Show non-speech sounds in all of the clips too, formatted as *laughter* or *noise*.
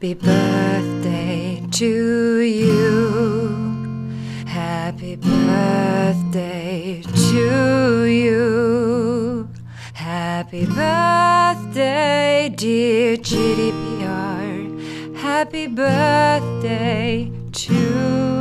Happy birthday to you. Happy birthday to you. Happy birthday, dear GDPR. Happy birthday to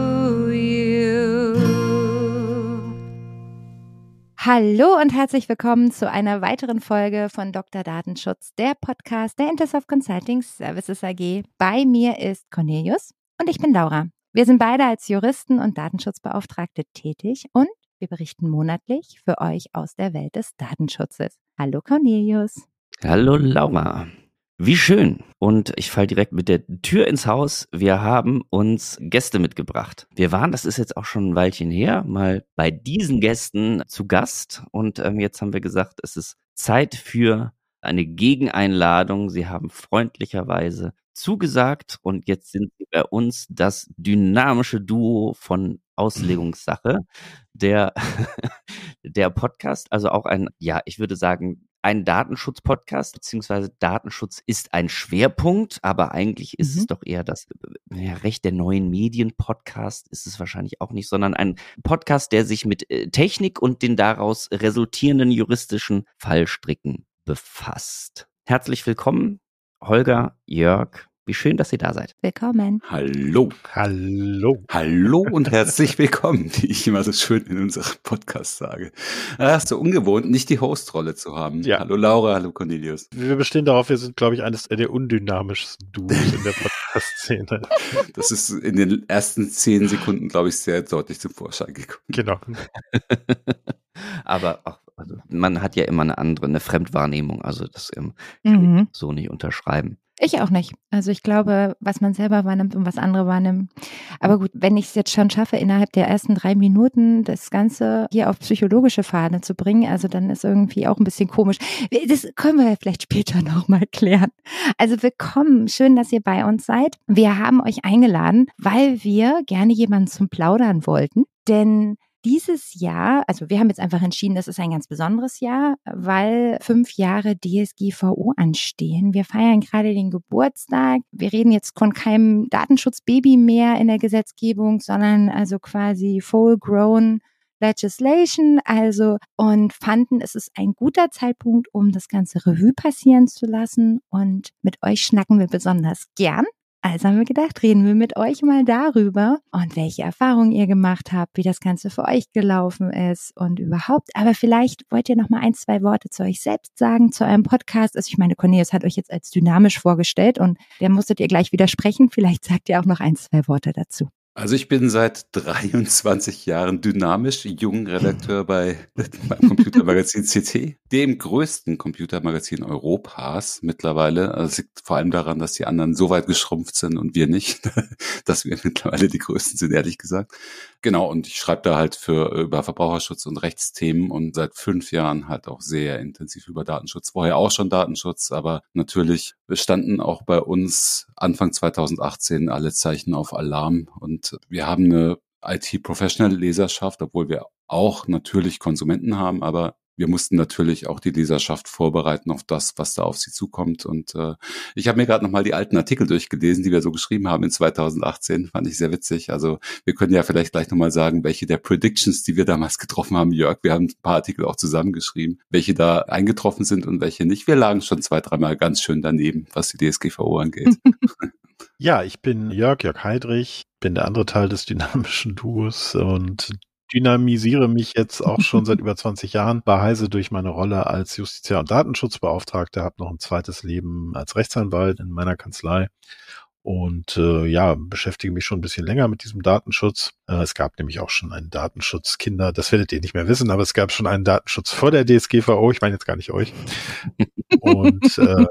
Hallo und herzlich willkommen zu einer weiteren Folge von Dr. Datenschutz, der Podcast der Intersoft Consulting Services AG. Bei mir ist Cornelius und ich bin Laura. Wir sind beide als Juristen und Datenschutzbeauftragte tätig und wir berichten monatlich für euch aus der Welt des Datenschutzes. Hallo Cornelius. Hallo Laura. Wie schön. Und ich fall direkt mit der Tür ins Haus. Wir haben uns Gäste mitgebracht. Wir waren, das ist jetzt auch schon ein Weilchen her, mal bei diesen Gästen zu Gast. Und ähm, jetzt haben wir gesagt, es ist Zeit für eine Gegeneinladung. Sie haben freundlicherweise zugesagt und jetzt sind sie bei uns das dynamische Duo von Auslegungssache. Der, *laughs* der Podcast, also auch ein, ja, ich würde sagen, ein Datenschutz-Podcast, beziehungsweise Datenschutz ist ein Schwerpunkt, aber eigentlich ist Mhm. es doch eher das ja, Recht der neuen Medien-Podcast, ist es wahrscheinlich auch nicht, sondern ein Podcast, der sich mit äh, Technik und den daraus resultierenden juristischen Fallstricken befasst. Herzlich willkommen, Holger, Jörg. Wie schön, dass ihr da seid. Willkommen. Hallo. Hallo. Hallo und herzlich willkommen, wie ich immer so schön in unserem Podcast sage. Ach, so ungewohnt, nicht die Host-Rolle zu haben. Ja. Hallo Laura, hallo Cornelius. Wir bestehen darauf, wir sind, glaube ich, eines der undynamischsten Duos in der Podcast-Szene. *laughs* Das ist in den ersten zehn Sekunden, glaube ich, sehr deutlich zum Vorschein gekommen. genau. *laughs* Aber auch, also, man hat ja immer eine andere, eine Fremdwahrnehmung, also das ähm, Mhm. so nicht unterschreiben. Ich auch nicht. Also ich glaube, was man selber wahrnimmt und was andere wahrnehmen. Aber gut, wenn ich es jetzt schon schaffe, innerhalb der ersten drei Minuten das Ganze hier auf psychologische Fahne zu bringen, also dann ist irgendwie auch ein bisschen komisch. Das können wir ja vielleicht später *laughs* nochmal klären. Also willkommen, schön, dass ihr bei uns seid. Wir haben euch eingeladen, weil wir gerne jemanden zum Plaudern wollten. Denn dieses Jahr, also wir haben jetzt einfach entschieden, das ist ein ganz besonderes Jahr, weil fünf Jahre DSGVO anstehen. Wir feiern gerade den Geburtstag. Wir reden jetzt von keinem Datenschutzbaby mehr in der Gesetzgebung, sondern also quasi full-grown Legislation, also und fanden, es ist ein guter Zeitpunkt, um das ganze Revue passieren zu lassen. Und mit euch schnacken wir besonders gern. Also haben wir gedacht, reden wir mit euch mal darüber und welche Erfahrungen ihr gemacht habt, wie das Ganze für euch gelaufen ist und überhaupt. Aber vielleicht wollt ihr noch mal ein, zwei Worte zu euch selbst sagen, zu eurem Podcast. Also ich meine, Cornelius hat euch jetzt als dynamisch vorgestellt und der musstet ihr gleich widersprechen. Vielleicht sagt ihr auch noch ein, zwei Worte dazu. Also ich bin seit 23 Jahren dynamisch Jungredakteur bei beim Computermagazin *laughs* CT, dem größten Computermagazin Europas mittlerweile. Also es liegt vor allem daran, dass die anderen so weit geschrumpft sind und wir nicht, *laughs* dass wir mittlerweile die größten sind, ehrlich gesagt. Genau, und ich schreibe da halt für über Verbraucherschutz und Rechtsthemen und seit fünf Jahren halt auch sehr intensiv über Datenschutz. Vorher auch schon Datenschutz, aber natürlich bestanden auch bei uns Anfang 2018 alle Zeichen auf Alarm und wir haben eine IT-Professional-Leserschaft, obwohl wir auch natürlich Konsumenten haben, aber wir mussten natürlich auch die Leserschaft vorbereiten auf das, was da auf sie zukommt. Und äh, ich habe mir gerade nochmal die alten Artikel durchgelesen, die wir so geschrieben haben in 2018. Fand ich sehr witzig. Also wir können ja vielleicht gleich nochmal sagen, welche der Predictions, die wir damals getroffen haben, Jörg, wir haben ein paar Artikel auch zusammengeschrieben, welche da eingetroffen sind und welche nicht. Wir lagen schon zwei, dreimal ganz schön daneben, was die DSGVO angeht. *laughs* Ja, ich bin Jörg, Jörg Heidrich, bin der andere Teil des dynamischen Duos und dynamisiere mich jetzt auch *laughs* schon seit über 20 Jahren bei Heise durch meine Rolle als Justiziar- und Datenschutzbeauftragter, habe noch ein zweites Leben als Rechtsanwalt in meiner Kanzlei und äh, ja, beschäftige mich schon ein bisschen länger mit diesem Datenschutz. Äh, es gab nämlich auch schon einen Datenschutz Kinder, das werdet ihr nicht mehr wissen, aber es gab schon einen Datenschutz vor der DSGVO, ich meine jetzt gar nicht euch. *laughs* Und äh,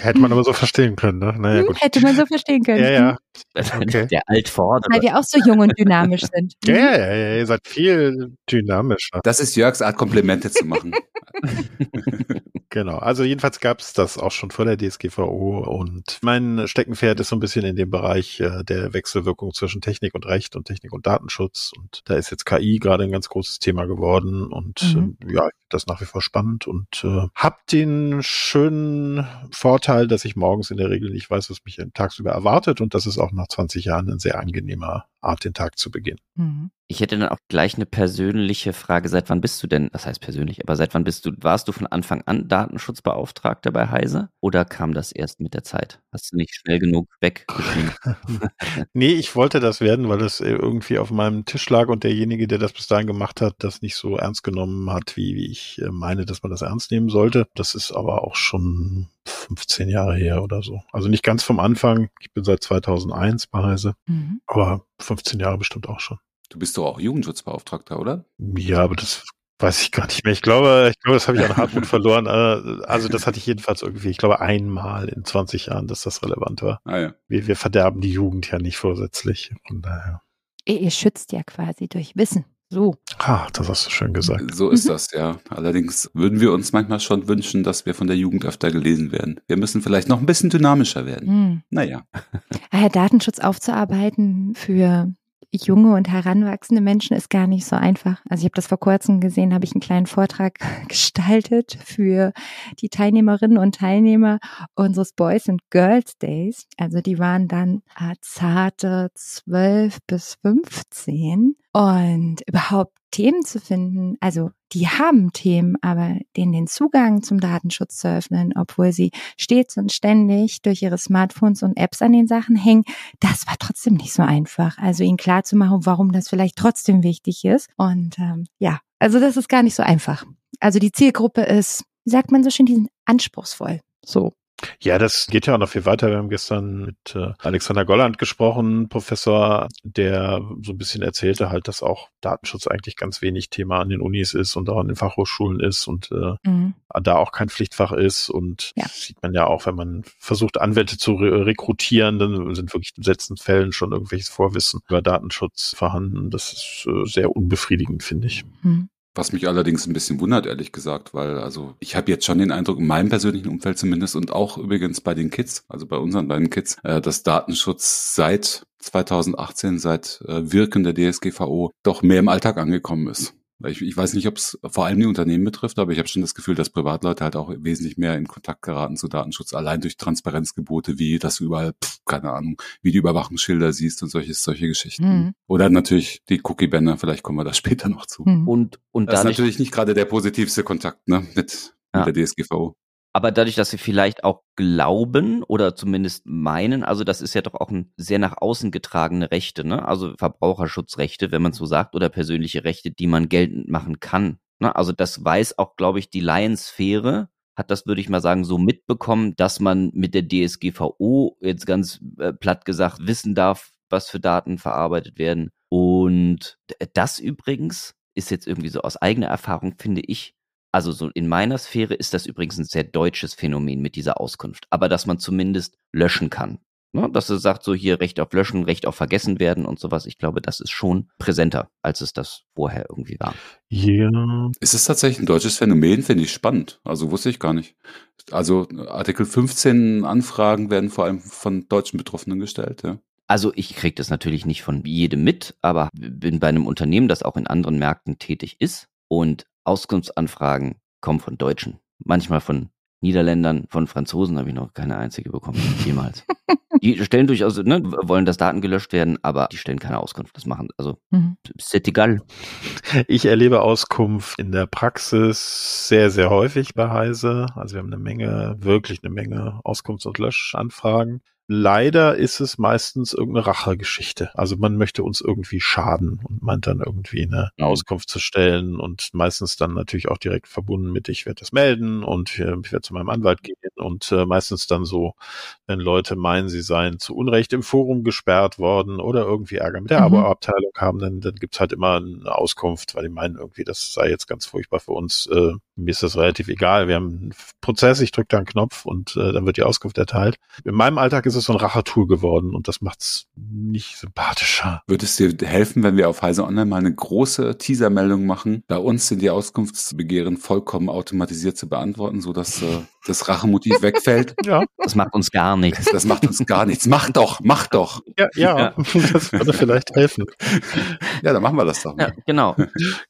hätte man aber so verstehen können, ne? Naja, Hm, gut. Hätte man so verstehen können. Ja, ja. Der Okay. Weil wir auch so jung und dynamisch sind. *laughs* Ja, ja, ja, ja, ihr seid viel dynamischer. Das ist Jörgs Art, Komplimente zu machen. *laughs* *laughs* Genau. Also jedenfalls gab es das auch schon vor der DSGVO und mein Steckenpferd ist so ein bisschen in dem Bereich äh, der Wechselwirkung zwischen Technik und Recht und Technik und Datenschutz und da ist jetzt KI gerade ein ganz großes Thema geworden und Mhm. äh, ja, das ist nach wie vor spannend und äh, hab den schönen Vorteil, dass ich morgens in der Regel nicht weiß, was mich tagsüber erwartet und das ist auch nach 20 Jahren ein sehr angenehmer Art, den Tag zu beginnen. Mhm. Ich hätte dann auch gleich eine persönliche Frage. Seit wann bist du denn, das heißt persönlich, aber seit wann bist du, warst du von Anfang an Datenschutzbeauftragter bei Heise oder kam das erst mit der Zeit? Hast du nicht schnell genug weggeschrieben? *laughs* Nee, ich wollte das werden, weil es äh, irgendwie auf meinem Tisch lag und derjenige, der das bis dahin gemacht hat, das nicht so ernst genommen hat, wie, wie ich äh, meine, dass man das ernst nehmen sollte. Das ist aber auch schon 15 Jahre her oder so. Also nicht ganz vom Anfang. Ich bin seit 2001 bei Heise, Mhm. aber 15 Jahre bestimmt auch schon. Du bist doch auch Jugendschutzbeauftragter, oder? Ja, aber das weiß ich gar nicht mehr. Ich glaube, ich glaube, das habe ich an Hartmut *laughs* verloren. Äh, Also das hatte ich jedenfalls irgendwie, ich glaube, einmal in 20 Jahren, dass das relevant war. Ah ja. Wir, wir verderben die Jugend ja nicht vorsätzlich. Von daher. Ihr, ihr schützt ja quasi durch Wissen. So. Ah, das hast du schön gesagt. So ist Mhm. das, ja. Allerdings würden wir uns manchmal schon wünschen, dass wir von der Jugend öfter gelesen werden. Wir müssen vielleicht noch ein bisschen dynamischer werden. Mhm. Naja. Ah, Datenschutz aufzuarbeiten für junge und heranwachsende Menschen ist gar nicht so einfach. Also ich habe das vor kurzem gesehen, habe ich einen kleinen Vortrag *laughs* gestaltet für die Teilnehmerinnen und Teilnehmer unseres Boys and Girls Days. Also die waren dann äh, zarte 12 bis 15 und überhaupt Themen zu finden. Also die haben Themen, aber denen den Zugang zum Datenschutz zu öffnen, obwohl sie stets und ständig durch ihre Smartphones und Apps an den Sachen hängen, das war trotzdem nicht so einfach. Also ihnen klar zu machen, warum das vielleicht trotzdem wichtig ist. Und ähm, ja, also das ist gar nicht so einfach. Also die Zielgruppe ist, wie sagt man so schön, die sind anspruchsvoll. So. Ja, das geht ja auch noch viel weiter. Wir haben gestern mit äh, Alexander Golland gesprochen, Professor, der so ein bisschen erzählte halt, dass auch Datenschutz eigentlich ganz wenig Thema an den Unis ist und auch an den Fachhochschulen ist und äh, Mhm. da auch kein Pflichtfach ist. Und Ja. das sieht man ja auch, wenn man versucht, Anwälte zu re rekrutieren, dann sind wirklich in letzten Fällen schon irgendwelches Vorwissen über Datenschutz vorhanden. Das ist äh, sehr unbefriedigend, finde ich. Mhm. Was mich allerdings ein bisschen wundert, ehrlich gesagt, weil also ich habe jetzt schon den Eindruck, in meinem persönlichen Umfeld zumindest und auch übrigens bei den Kids, also bei unseren beiden Kids, äh, dass Datenschutz seit 2018, seit äh, Wirken der DSGVO, doch mehr im Alltag angekommen ist. Ich, ich weiß nicht, ob es vor allem die Unternehmen betrifft, aber ich habe schon das Gefühl, dass Privatleute halt auch wesentlich mehr in Kontakt geraten zu Datenschutz, allein durch Transparenzgebote, wie dass du überall, pff, keine Ahnung, wie die Überwachungsschilder siehst und solche, solche Geschichten. Mhm. Oder natürlich die Cookie-Banner, vielleicht kommen wir da *laughs* später noch zu. Mhm. Und, und Das ist natürlich nicht gerade der positivste Kontakt ne, mit, Ja. mit der DSGVO. Aber dadurch, dass sie vielleicht auch glauben oder zumindest meinen, also das ist ja doch auch ein sehr nach außen getragene Rechte, ne? Also Verbraucherschutzrechte, wenn man so sagt, oder persönliche Rechte, die man geltend machen kann. Ne? Also das weiß auch, glaube ich, die Laiensphäre, hat das, würde ich mal sagen, so mitbekommen, dass man mit der DSGVO jetzt ganz äh, platt gesagt wissen darf, was für Daten verarbeitet werden. Und das übrigens ist jetzt irgendwie so aus eigener Erfahrung, finde ich, also so in meiner Sphäre ist das übrigens ein sehr deutsches Phänomen mit dieser Auskunft. Aber dass man zumindest löschen kann. Ne? Dass er sagt, so hier Recht auf Löschen, Recht auf Vergessen werden und sowas. Ich glaube, das ist schon präsenter, als es das vorher irgendwie war. Ja, Ist es tatsächlich ein deutsches Phänomen? Finde ich spannend. Also wusste ich gar nicht. Also Artikel 15 Anfragen werden vor allem von deutschen Betroffenen gestellt. Ja. Also ich kriege das natürlich nicht von jedem mit, aber bin bei einem Unternehmen, das auch in anderen Märkten tätig ist und Auskunftsanfragen kommen von Deutschen. Manchmal von Niederländern, von Franzosen habe ich noch keine einzige bekommen, *laughs* jemals. Die stellen durchaus, ne, wollen, dass Daten gelöscht werden, aber die stellen keine Auskunft. Das machen, also, Mhm. c'est egal. Ich erlebe Auskunft in der Praxis sehr, sehr häufig bei Heise. Also wir haben eine Menge, wirklich eine Menge Auskunfts- und Löschanfragen. Leider ist es meistens irgendeine Rachegeschichte. Also man möchte uns irgendwie schaden und meint dann irgendwie eine Mhm. Auskunft zu stellen und meistens dann natürlich auch direkt verbunden mit, ich werde das melden und äh, ich werde zu meinem Anwalt gehen und äh, meistens dann so, wenn Leute meinen, sie seien zu Unrecht im Forum gesperrt worden oder irgendwie Ärger mit der Mhm. Abo-Abteilung haben, dann, dann gibt's halt immer eine Auskunft, weil die meinen irgendwie, das sei jetzt ganz furchtbar für uns. Äh, mir ist das relativ egal. Wir haben einen Prozess, ich drücke da einen Knopf und äh, dann wird die Auskunft erteilt. In meinem Alltag ist es so ein Rachertool geworden und das macht's nicht sympathischer. Würde es dir helfen, wenn wir auf Heise Online mal eine große Teasermeldung machen? Bei uns sind die Auskunftsbegehren vollkommen automatisiert zu beantworten, sodass äh, das Rachemotiv wegfällt. *laughs* Ja, Das macht uns gar nichts. Das macht uns gar nichts. Mach doch, mach doch. ja, ja, *laughs* das würde vielleicht helfen. Ja, dann machen wir das doch Ja, mal. genau.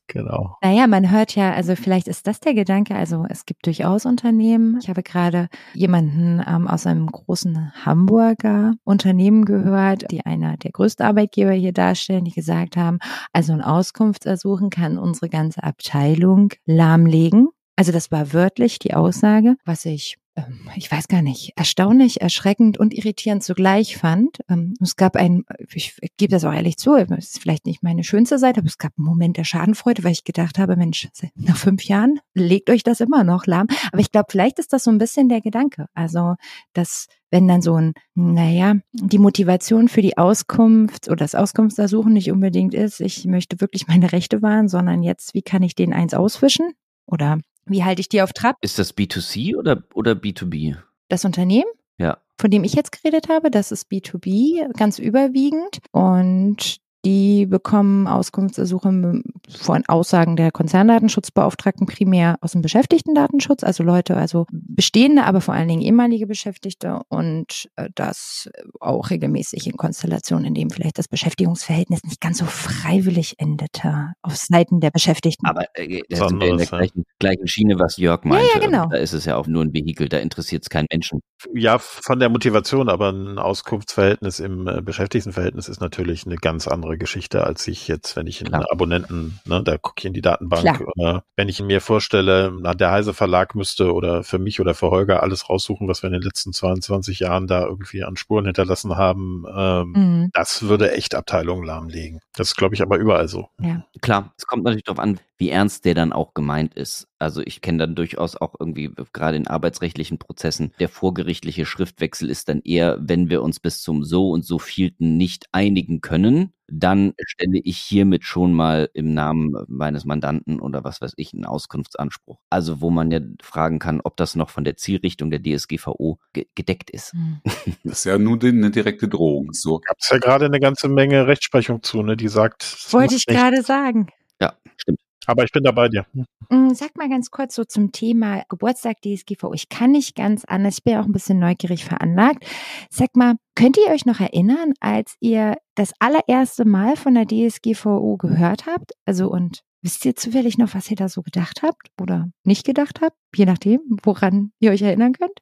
Genau. Naja, man hört ja, also vielleicht ist das der Gedanke, also es gibt durchaus Unternehmen. Ich habe gerade jemanden ähm, aus einem großen Hamburger Unternehmen gehört, die einer der größten Arbeitgeber hier darstellen, die gesagt haben, also ein Auskunftsersuchen kann unsere ganze Abteilung lahmlegen. Also das war wörtlich die Aussage, was ich ähm, ich weiß gar nicht, erstaunlich, erschreckend und irritierend zugleich fand. Ähm, Es gab ein, ich gebe das auch ehrlich zu, es ist vielleicht nicht meine schönste Seite, aber es gab einen Moment der Schadenfreude, weil ich gedacht habe, Mensch, nach fünf Jahren legt euch das immer noch lahm. Aber ich glaube, vielleicht ist das so ein bisschen der Gedanke. Also, dass wenn dann so ein, naja, die Motivation für die Auskunft oder das Auskunftsersuchen nicht unbedingt ist, ich möchte wirklich meine Rechte wahren, sondern jetzt, wie kann ich den eins auswischen? Oder wie halte ich die auf Trab? Ist das B2C oder, oder B2B? Das Unternehmen, Ja. von dem ich jetzt geredet habe, das ist B2B ganz überwiegend und die bekommen Auskunftsersuche von Aussagen der Konzerndatenschutzbeauftragten primär aus dem Beschäftigtendatenschutz, also Leute, also bestehende, aber vor allen Dingen ehemalige Beschäftigte und äh, das auch regelmäßig in Konstellationen, in denen vielleicht das Beschäftigungsverhältnis nicht ganz so freiwillig endete auf Seiten der Beschäftigten. Aber äh, das sind wir in der ja. gleichen, gleichen Schiene, was Jörg meinte. ja, genau. Da ist es ja auch nur ein Vehikel, da interessiert es keinen Menschen. Ja, von der Motivation, aber ein Auskunftsverhältnis im äh, Beschäftigtenverhältnis ist natürlich eine ganz andere Geschichte, als ich jetzt, wenn ich einen Klar. Abonnenten, ne, da gucke ich in die Datenbank, oder wenn ich mir vorstelle, na, der Heise Verlag müsste oder für mich oder für Holger alles raussuchen, was wir in den letzten 22 Jahren da irgendwie an Spuren hinterlassen haben, ähm, Mhm. das würde echt Abteilungen lahmlegen. Das ist, glaube ich, aber überall so. Ja. Klar, es kommt natürlich darauf an, wie ernst der dann auch gemeint ist. Also ich kenne dann durchaus auch irgendwie, gerade in arbeitsrechtlichen Prozessen, der vorgerichtliche Schriftwechsel ist dann eher, wenn wir uns bis zum so und so vielten nicht einigen können, dann stelle ich hiermit schon mal im Namen meines Mandanten oder was weiß ich einen Auskunftsanspruch. Also wo man ja fragen kann, ob das noch von der Zielrichtung der DSGVO ge gedeckt ist. Mhm. *laughs* Das ist ja nur die- eine direkte Drohung. So. Gab es ja gerade eine ganze Menge Rechtsprechung zu, ne, die sagt, Wollte ich gerade sagen. Ja, stimmt. Aber ich bin da bei dir. Mm, Sag mal ganz kurz so zum Thema Geburtstag DSGVO. Ich kann nicht ganz anders, ich bin ja auch ein bisschen neugierig veranlagt. Sag mal, könnt ihr euch noch erinnern, als ihr das allererste Mal von der DSGVO gehört habt? Also und wisst ihr zufällig noch, was ihr da so gedacht habt oder nicht gedacht habt? Je nachdem, woran ihr euch erinnern könnt.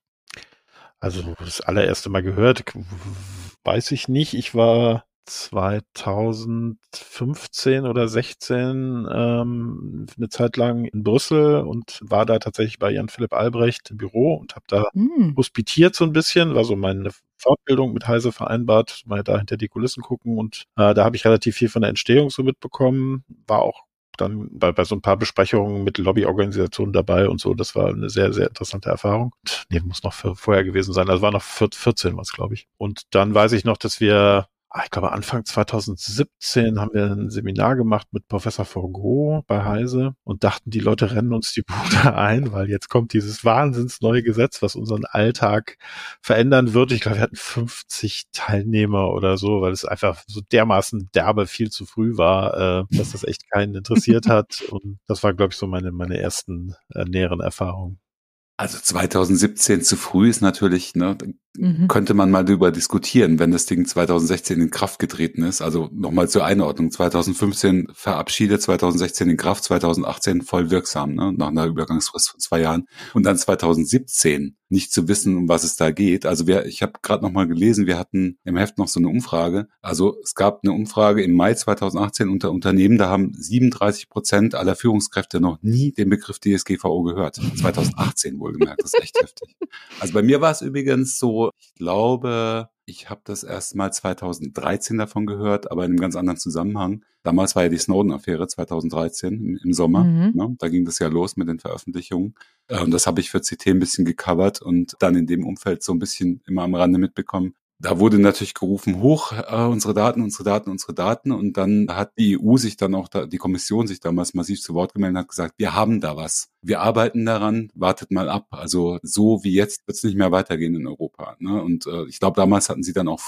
Also das allererste Mal gehört, weiß ich nicht. Ich war 2015 oder 16 ähm, eine Zeit lang in Brüssel und war da tatsächlich bei Jan Philipp Albrecht im Büro und habe da Hm. hospitiert so ein bisschen, war so meine Fortbildung mit Heise vereinbart, mal da hinter die Kulissen gucken und äh, da habe ich relativ viel von der Entstehung so mitbekommen, war auch dann bei, bei so ein paar Besprechungen mit Lobbyorganisationen dabei und so. Das war eine sehr, sehr interessante Erfahrung. Nee, muss noch für, vorher gewesen sein. Also war noch 14 was, glaube ich. Und dann weiß ich noch, dass wir ich glaube, Anfang 2017 haben wir ein Seminar gemacht mit Professor Forgot bei Heise und dachten, die Leute rennen uns die Bude *laughs* ein, weil jetzt kommt dieses wahnsinns neue Gesetz, was unseren Alltag verändern wird. Ich glaube, wir hatten 50 Teilnehmer oder so, weil es einfach so dermaßen derbe viel zu früh war, äh, dass das echt keinen interessiert hat. *laughs* Und das war, glaube ich, so meine, meine ersten äh, näheren Erfahrungen. Also 2017 zu früh ist natürlich, ne, Mhm. könnte man mal darüber diskutieren, wenn das Ding 2016 in Kraft getreten ist. Also nochmal zur Einordnung. 2015 verabschiedet, 2016 in Kraft, 2018 voll wirksam, ne, nach einer Übergangsfrist von zwei Jahren. Und dann 2017 nicht zu wissen, um was es da geht. Also wir, ich habe gerade nochmal gelesen, wir hatten im Heft noch so eine Umfrage. Also es gab eine Umfrage im Mai 2018 unter Unternehmen, da haben 37 Prozent aller Führungskräfte noch nie den Begriff DSGVO gehört. 2018 wohlgemerkt, das ist echt *laughs* heftig. Also bei mir war es übrigens so, ich glaube, ich habe das erst mal 2013 davon gehört, aber in einem ganz anderen Zusammenhang. Damals war ja die Snowden-Affäre 2013 im, im Sommer. Mhm. Ne? Da ging das ja los mit den Veröffentlichungen. Und das habe ich für CT ein bisschen gecovert und dann in dem Umfeld so ein bisschen immer am Rande mitbekommen. Da wurde natürlich gerufen, hoch, äh, unsere Daten, unsere Daten, unsere Daten. Und dann hat die EU sich dann auch, da, die Kommission sich damals massiv zu Wort gemeldet und hat gesagt, wir haben da was. Wir arbeiten daran, wartet mal ab. Also so wie jetzt wird es nicht mehr weitergehen in Europa. Ne? Und äh, ich glaube, damals hatten sie dann auch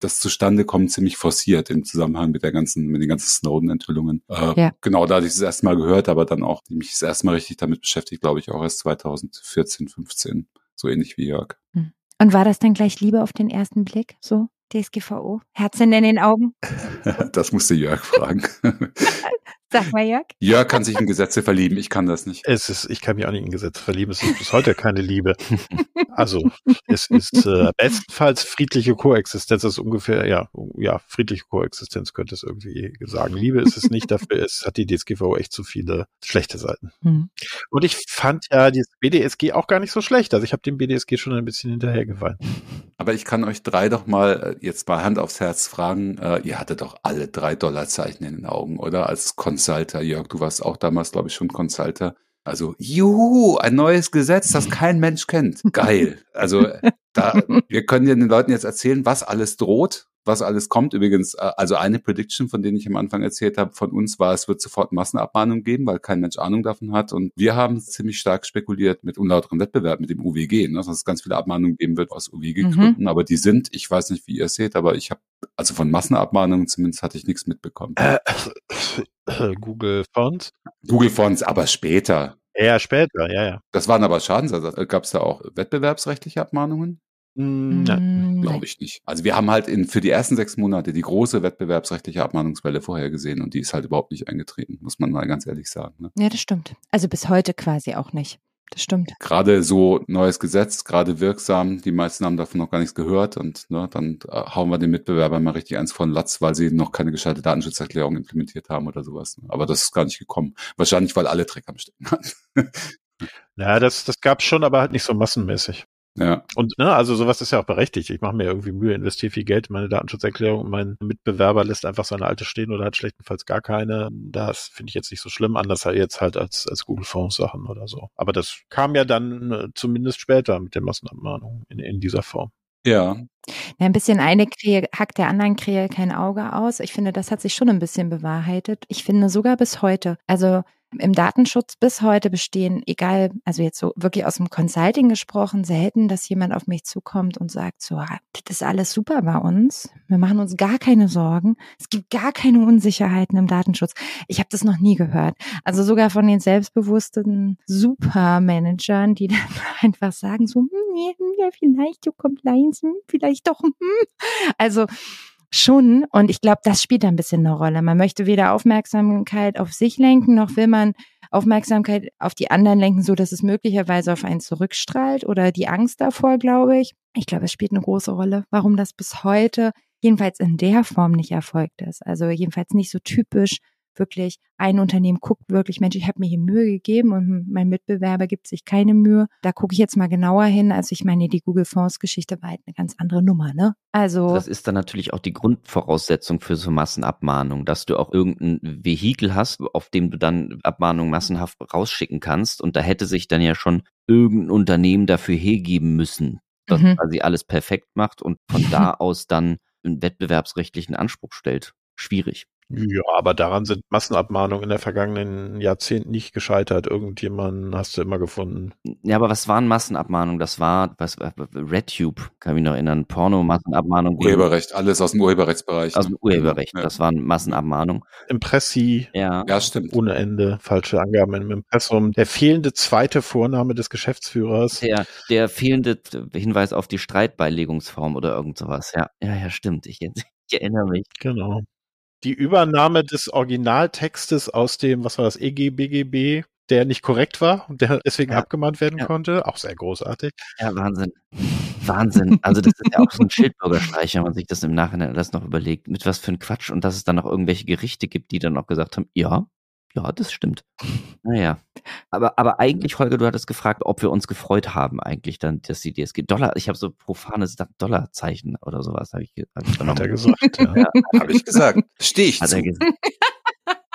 das zustande kommen ziemlich forciert im Zusammenhang mit der ganzen, mit den ganzen Snowden-Enthüllungen. Äh, ja. Genau, da hatte ich es erst mal gehört, aber dann auch mich das erste Mal richtig damit beschäftigt, glaube ich, auch erst 2014, 15. So ähnlich wie Jörg. Hm. Und war das dann gleich Liebe auf den ersten Blick? So, DSGVO? Herzen in den Augen? *laughs* das musste Jörg fragen. *laughs* Sag mal, Jörg. Jörg kann sich in Gesetze verlieben, ich kann das nicht. Es ist, ich kann mich auch nicht in Gesetze verlieben, es ist bis heute keine Liebe. Also, es ist äh, bestenfalls friedliche Koexistenz, das ist ungefähr, ja, ja, friedliche Koexistenz könnte es irgendwie sagen. Liebe ist es nicht, dafür ist, hat die DSGVO echt zu viele schlechte Seiten. Mhm. Und ich fand ja die BDSG auch gar nicht so schlecht, also ich habe dem BDSG schon ein bisschen hinterhergefallen. Aber ich kann euch drei doch mal äh, jetzt mal Hand aufs Herz fragen, äh, ihr hattet doch alle drei Dollarzeichen in den Augen, oder? Als Kon Consulter. Jörg, du warst auch damals, glaube ich, schon Consulter. Also, juhu, ein neues Gesetz, das kein Mensch kennt. Geil. Also, da, wir können den Leuten jetzt erzählen, was alles droht was alles kommt. Übrigens, äh, also eine Prediction, von denen ich am Anfang erzählt habe, von uns war, es wird sofort Massenabmahnung geben, weil kein Mensch Ahnung davon hat. Und wir haben ziemlich stark spekuliert mit unlauterem Wettbewerb, mit dem UWG, ne, dass es ganz viele Abmahnungen geben wird aus UWG-Gründen. Mhm. Aber die sind, ich weiß nicht, wie ihr es seht, aber ich habe, also von Massenabmahnungen zumindest hatte ich nichts mitbekommen. Äh, Google Fonts? Google Fonts, aber später. Ja, später, ja, ja. Das waren aber Schadensersatz. Gab es da auch wettbewerbsrechtliche Abmahnungen? Hm, Nein, glaube ich nicht. Also wir haben halt in, für die ersten sechs Monate die große wettbewerbsrechtliche Abmahnungswelle vorher gesehen und die ist halt überhaupt nicht eingetreten, muss man mal ganz ehrlich sagen. Ne? Ja, das stimmt. Also bis heute quasi auch nicht. Das stimmt. Gerade so neues Gesetz, gerade wirksam, die meisten haben davon noch gar nichts gehört und ne, dann äh, hauen wir den Mitbewerbern mal richtig eins von Latz, weil sie noch keine gescheite Datenschutzerklärung implementiert haben oder sowas. Ne? Aber das ist gar nicht gekommen. Wahrscheinlich, weil alle Dreck am Stecken hatten. *laughs* ja, das, das gab es schon, aber halt nicht so massenmäßig. Ja. Und ne, also sowas ist ja auch berechtigt. Ich mache mir irgendwie Mühe, investiere viel Geld in meine Datenschutzerklärung und mein Mitbewerber lässt einfach seine alte stehen oder hat schlechtenfalls gar keine. Das finde ich jetzt nicht so schlimm, anders als jetzt halt als, als Google Fonds Sachen oder so. Aber das kam ja dann äh, zumindest später mit der Massenabmahnung in, in dieser Form. Ja. ja. Ein bisschen eine Krähe hackt der anderen Krähe kein Auge aus. Ich finde, das hat sich schon ein bisschen bewahrheitet. Ich finde sogar bis heute. Also im Datenschutz bis heute bestehen, egal, also jetzt so wirklich aus dem Consulting gesprochen, selten, dass jemand auf mich zukommt und sagt, so, ah, das ist alles super bei uns. Wir machen uns gar keine Sorgen. Es gibt gar keine Unsicherheiten im Datenschutz. Ich habe das noch nie gehört. Also sogar von den selbstbewussten Supermanagern, die *laughs* dann einfach sagen, so, hm, ja, vielleicht so Compliance, hm, vielleicht doch. Hm. Also schon. Und ich glaube, das spielt ein bisschen eine Rolle. Man möchte weder Aufmerksamkeit auf sich lenken, noch will man Aufmerksamkeit auf die anderen lenken, so dass es möglicherweise auf einen zurückstrahlt oder die Angst davor, glaube ich. Ich glaube, es spielt eine große Rolle, warum das bis heute jedenfalls in der Form nicht erfolgt ist. Also jedenfalls nicht so typisch wirklich ein Unternehmen guckt wirklich, Mensch, ich habe mir hier Mühe gegeben und mein Mitbewerber gibt sich keine Mühe. Da gucke ich jetzt mal genauer hin. Also ich meine, die Google Fonds Geschichte war halt eine ganz andere Nummer, ne? Also das ist dann natürlich auch die Grundvoraussetzung für so Massenabmahnung, dass du auch irgendein Vehikel hast, auf dem du dann Abmahnungen massenhaft rausschicken kannst. Und da hätte sich dann ja schon irgendein Unternehmen dafür hergeben müssen, dass mhm. quasi alles perfekt macht und von *laughs* da aus dann einen wettbewerbsrechtlichen Anspruch stellt. Schwierig. Ja, aber daran sind Massenabmahnungen in der vergangenen Jahrzehnt nicht gescheitert. Irgendjemanden hast du immer gefunden. Ja, aber was waren Massenabmahnungen? Das war, was, RedTube, kann ich mich noch erinnern, Porno-Massenabmahnung. Urheberrecht, alles aus dem Urheberrechtsbereich. Aus dem Urheberrecht, ja. das waren Massenabmahnungen. Impressi. Ja. Ja, stimmt. Ohne Ende, falsche Angaben im Impressum. Der fehlende zweite Vorname des Geschäftsführers. Der, der fehlende Hinweis auf die Streitbeilegungsform oder irgend sowas. Ja, ja, ja, stimmt. Ich, ich erinnere mich. Genau die Übernahme des Originaltextes aus dem, was war das, EGBGB, der nicht korrekt war und der deswegen ja. abgemahnt werden ja. konnte. Auch sehr großartig. Ja, Wahnsinn. Wahnsinn. Also das ist ja auch so ein Schildbürgerstreich, wenn man sich das im Nachhinein alles noch überlegt, mit was für ein Quatsch und dass es dann noch irgendwelche Gerichte gibt, die dann auch gesagt haben, ja, ja, das stimmt. Naja. Aber, aber eigentlich, Holger, du hattest gefragt, ob wir uns gefreut haben, eigentlich dann, dass die DSG Dollar, ich habe so profanes Dollarzeichen oder sowas, habe ich, hab ich Hat er gesagt, ja. *laughs* ja. habe ich gesagt. Stehe ich Hat zu.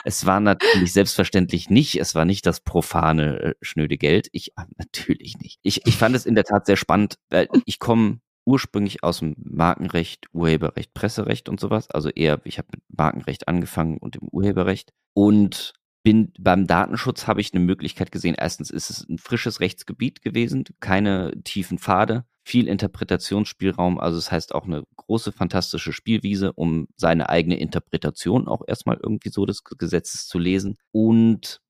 Es war natürlich selbstverständlich nicht, es war nicht das profane, äh, schnöde Geld. Ich, äh, natürlich nicht. Ich, ich fand es in der Tat sehr spannend, weil ich komme ursprünglich aus dem Markenrecht, Urheberrecht, Presserecht und sowas. Also eher, ich habe mit Markenrecht angefangen und im Urheberrecht. Und bin beim Datenschutz habe ich eine Möglichkeit gesehen. Erstens ist es ein frisches Rechtsgebiet gewesen, keine tiefen Pfade, viel Interpretationsspielraum. Also das heißt auch eine große fantastische Spielwiese, um seine eigene Interpretation auch erstmal irgendwie so des Gesetzes zu lesen. Und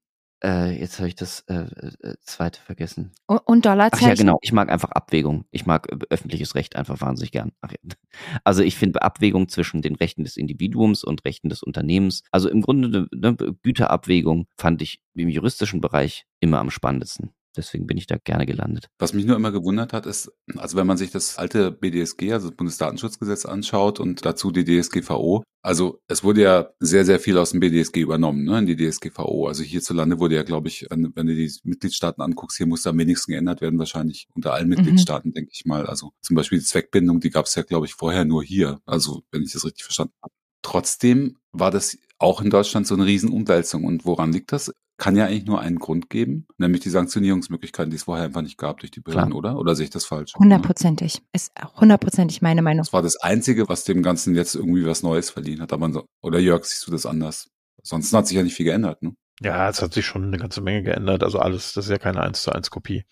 äh, jetzt habe ich das äh, äh, zweite vergessen. Und, und Dollarzeichen? Ach ja, genau. Ich mag einfach Abwägung. Ich mag äh, öffentliches Recht einfach wahnsinnig gern. Ach, ja. *laughs* Also ich finde Abwägung zwischen den Rechten des Individuums und Rechten des Unternehmens. Also im Grunde eine, eine Güterabwägung fand ich im juristischen Bereich immer am spannendsten. Deswegen bin ich da gerne gelandet. Was mich nur immer gewundert hat, ist, also wenn man sich das alte BDSG, also das Bundesdatenschutzgesetz anschaut und dazu die DSGVO, also es wurde ja sehr, sehr viel aus dem BDSG übernommen, ne, in die DSGVO. Also hierzulande wurde ja, glaube ich, wenn, wenn, du die Mitgliedstaaten anguckst, hier muss da am wenigsten geändert werden, wahrscheinlich unter allen mhm. Mitgliedstaaten, denke ich mal. Also zum Beispiel die Zweckbindung, die gab es ja, glaube ich, vorher nur hier. Also wenn ich das richtig verstanden habe. Trotzdem war das auch in Deutschland so eine Riesenumwälzung. Und woran liegt das? Kann ja eigentlich nur einen Grund geben, nämlich die Sanktionierungsmöglichkeiten, die es vorher einfach nicht gab durch die Behörden, Klar. oder? Oder sehe ich das falsch? Hundertprozentig. Ist hundertprozentig meine Meinung. Das war das Einzige, was dem Ganzen jetzt irgendwie was Neues verliehen hat. Aber so, oder Jörg, siehst du das anders? Sonst hat sich ja nicht viel geändert, ne? Ja, es hat sich schon eine ganze Menge geändert. Also alles, das ist ja keine 1 zu 1 Kopie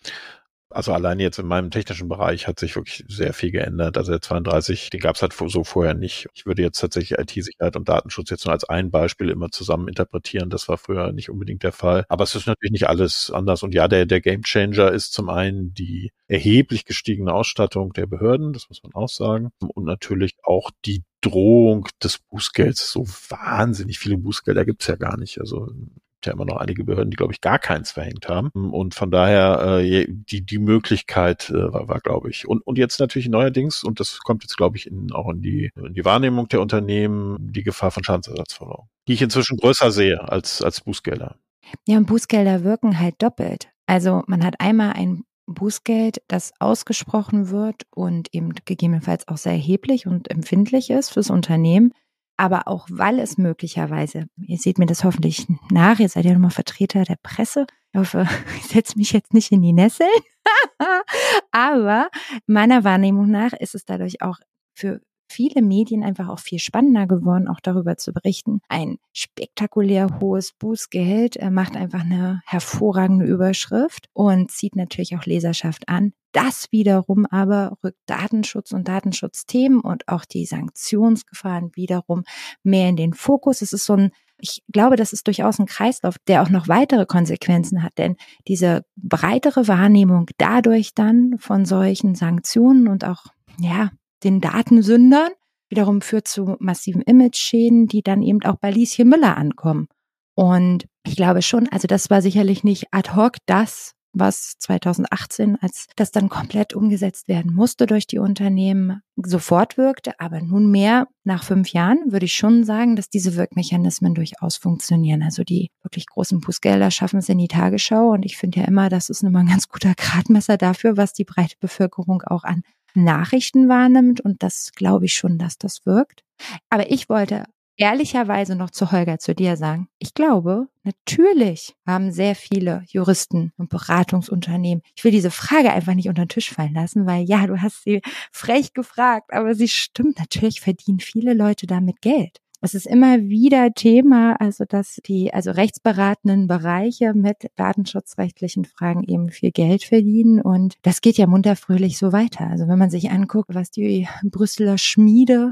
also allein jetzt in meinem technischen Bereich hat sich wirklich sehr viel geändert. Also der 32, den gab es halt so vorher nicht. Ich würde jetzt tatsächlich IT-Sicherheit und Datenschutz jetzt nur als ein Beispiel immer zusammen interpretieren. Das war früher nicht unbedingt der Fall. Aber es ist natürlich nicht alles anders. Und ja, der, der Gamechanger ist zum einen die erheblich gestiegene Ausstattung der Behörden, das muss man auch sagen. Und natürlich auch die Drohung des Bußgelds. So wahnsinnig viele Bußgelder gibt's ja gar nicht. Also ja immer noch einige Behörden, die, glaube ich, gar keins verhängt haben. Und von daher, äh, die, die Möglichkeit äh, war, war glaube ich. Und, und jetzt natürlich neuerdings, und das kommt jetzt, glaube ich, in, auch in die, in die Wahrnehmung der Unternehmen, die Gefahr von Schadensersatzforderungen, die ich inzwischen größer sehe als, als Bußgelder. Ja, und Bußgelder wirken halt doppelt. Also man hat einmal ein Bußgeld, das ausgesprochen wird und eben gegebenenfalls auch sehr erheblich und empfindlich ist fürs Unternehmen aber auch weil es möglicherweise, ihr seht mir das hoffentlich nach, ihr seid ja nochmal Vertreter der Presse. Ich hoffe, *laughs* ich setze mich jetzt nicht in die Nesseln. *laughs* aber meiner Wahrnehmung nach ist es dadurch auch für viele Medien einfach auch viel spannender geworden, auch darüber zu berichten. Ein spektakulär hohes Bußgeld er macht einfach eine hervorragende Überschrift und zieht natürlich auch Leserschaft an. Das wiederum aber rückt Datenschutz und Datenschutzthemen und auch die Sanktionsgefahren wiederum mehr in den Fokus. Es ist so ein ich glaube, das ist durchaus ein Kreislauf, der auch noch weitere Konsequenzen hat, denn diese breitere Wahrnehmung dadurch dann von solchen Sanktionen und auch, ja, den Datensündern wiederum führt zu massiven Image-Schäden, die dann eben auch bei Lieschen Müller ankommen. Und ich glaube schon, also das war sicherlich nicht ad hoc das, was 2018, als das dann komplett umgesetzt werden musste durch die Unternehmen, sofort wirkte. Aber nunmehr, nach fünf Jahren, würde ich schon sagen, dass diese Wirkmechanismen durchaus funktionieren. Also die wirklich großen Bußgelder schaffen es in die Tagesschau. Und ich finde ja immer, das ist nochmal ein ganz guter Gradmesser dafür, was die breite Bevölkerung auch an Nachrichten wahrnimmt. Und das glaube ich schon, dass das wirkt. Aber ich wollte ehrlicherweise noch zu Holger, zu dir sagen, ich glaube, natürlich haben sehr viele Juristen und Beratungsunternehmen. Ich will diese Frage einfach nicht unter den Tisch fallen lassen, weil ja, du hast sie frech gefragt, aber sie stimmt. Natürlich verdienen viele Leute damit Geld. Es ist immer wieder Thema, also dass die also rechtsberatenden Bereiche mit datenschutzrechtlichen Fragen eben viel Geld verdienen und das geht ja munterfröhlich so weiter. Also wenn man sich anguckt, was die Brüsseler Schmiede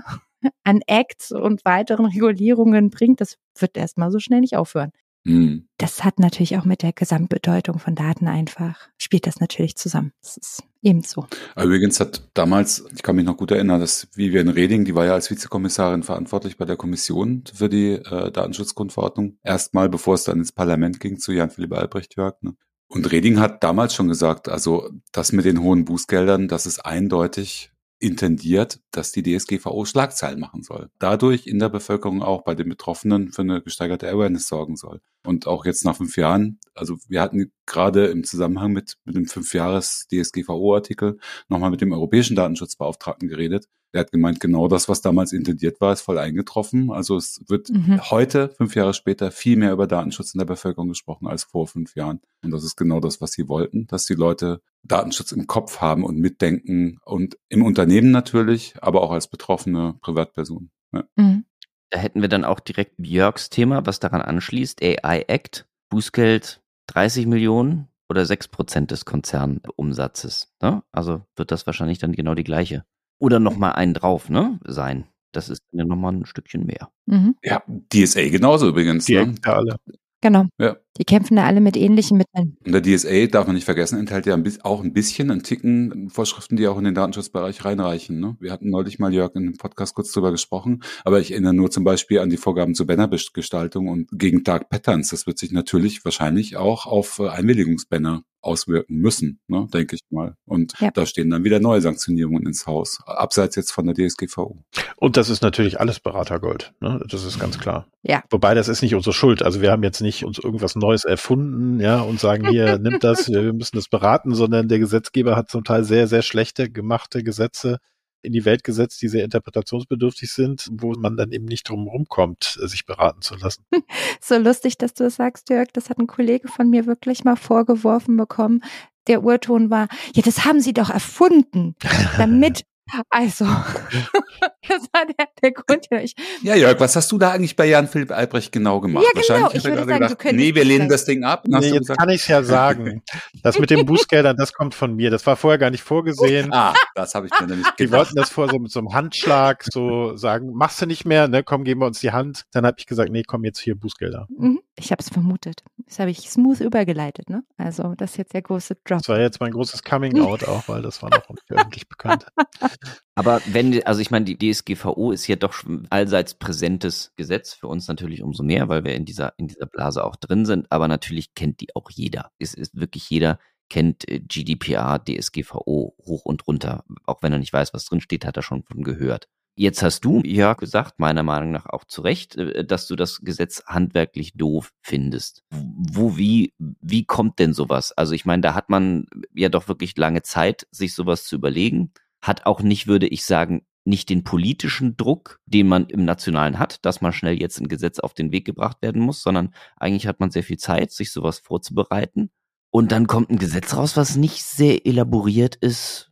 an Acts und weiteren Regulierungen bringt, das wird erstmal so schnell nicht aufhören. Mhm. Das hat natürlich auch mit der Gesamtbedeutung von Daten einfach, spielt das natürlich zusammen. Das ist eben so. Übrigens hat damals, ich kann mich noch gut erinnern, dass Vivian Reding, die war ja als Vizekommissarin verantwortlich bei der Kommission für die äh, Datenschutzgrundverordnung, erstmal, bevor es dann ins Parlament ging, zu Jan-Philipp Albrecht-Jörg. Ne? Und Reding hat damals schon gesagt, also das mit den hohen Bußgeldern, das ist eindeutig intendiert, dass die DSGVO Schlagzeilen machen soll. Dadurch in der Bevölkerung auch bei den Betroffenen für eine gesteigerte Awareness sorgen soll. Und auch jetzt nach fünf Jahren Also wir hatten gerade im Zusammenhang mit, mit dem Fünfjahres DSGVO-Artikel nochmal mit dem europäischen Datenschutzbeauftragten geredet. Er hat gemeint, genau das, was damals intendiert war, ist voll eingetroffen. Also es wird mhm. heute, fünf Jahre später, viel mehr über Datenschutz in der Bevölkerung gesprochen als vor fünf Jahren. Und das ist genau das, was sie wollten, dass die Leute Datenschutz im Kopf haben und mitdenken und im Unternehmen natürlich, aber auch als betroffene Privatperson. Ja. Mhm. Da hätten wir dann auch direkt Björks Thema, was daran anschließt, AI Act, Bußgeld 30 Millionen oder 6 Prozent des Konzernumsatzes. Ne? Also wird das wahrscheinlich dann genau die gleiche. Oder nochmal einen drauf, ne? Sein. Das ist ja nochmal ein Stückchen mehr. Mhm. Ja, DSA genauso übrigens. Die ne? alle. Genau. Ja. Die kämpfen da alle mit ähnlichen Mitteln. Und der DSA, darf man nicht vergessen, enthält ja auch ein bisschen, ein Ticken Vorschriften, die auch in den Datenschutzbereich reinreichen. Ne? Wir hatten neulich mal, Jörg, in dem Podcast kurz drüber gesprochen, aber ich erinnere nur zum Beispiel an die Vorgaben zur Bannergestaltung und gegen Dark Patterns. Das wird sich natürlich wahrscheinlich auch auf äh, Einwilligungsbanner auswirken müssen, ne, denke ich mal. Und ja. da stehen dann wieder neue Sanktionierungen ins Haus, abseits jetzt von der DSGVO. Und das ist natürlich alles Beratergold, ne? das ist ganz klar. Ja. Wobei das ist nicht unsere Schuld. Also wir haben jetzt nicht uns irgendwas Neues erfunden, ja, und sagen hier, nimmt das, *laughs* wir müssen das beraten, sondern der Gesetzgeber hat zum Teil sehr, sehr schlechte gemachte Gesetze in die Welt gesetzt, die sehr interpretationsbedürftig sind, wo man dann eben nicht drum rumkommt, sich beraten zu lassen. *laughs* So lustig, dass du es sagst, Jörg. Das hat ein Kollege von mir wirklich mal vorgeworfen bekommen. Der Urton war, ja, das haben sie doch erfunden, *laughs* damit also, *laughs* das war der, der Grund. Ja, ich, ja, Jörg, was hast du da eigentlich bei Jan Philipp Albrecht genau gemacht? Ja, genau. Ich würde sagen, gedacht, du nee, wir lehnen das Ding ab. Nee, jetzt gesagt? kann ich ja *laughs* sagen. Das mit den Bußgeldern, das kommt von mir. Das war vorher gar nicht vorgesehen. Ah, das habe ich mir nämlich gedacht. Die wollten das vor so mit so einem Handschlag so sagen, machst du nicht mehr, ne, komm, geben wir uns die Hand. Dann habe ich gesagt, nee, komm jetzt hier Bußgelder. Mhm. Ich habe es vermutet. Das habe ich smooth übergeleitet, ne? Also, das ist jetzt der große Drop. Das war jetzt mein großes Coming Out auch, weil das war noch *laughs* nicht öffentlich bekannt. Aber wenn, also ich meine, die DSGVO ist ja doch allseits präsentes Gesetz, für uns natürlich umso mehr, weil wir in dieser, in dieser Blase auch drin sind, aber natürlich kennt die auch jeder. Es ist wirklich jeder kennt äh, GDPR, DSGVO hoch und runter. Auch wenn er nicht weiß, was drin steht, hat er schon von gehört. Jetzt hast du, Jörg, gesagt, meiner Meinung nach auch zu Recht, äh, dass du das Gesetz handwerklich doof findest. Wo, wie, wie kommt denn sowas? Also ich meine, da hat man ja doch wirklich lange Zeit, sich sowas zu überlegen hat auch nicht, würde ich sagen, nicht den politischen Druck, den man im Nationalen hat, dass man schnell jetzt ein Gesetz auf den Weg gebracht werden muss, sondern eigentlich hat man sehr viel Zeit, sich sowas vorzubereiten. Und dann kommt ein Gesetz raus, was nicht sehr elaboriert ist.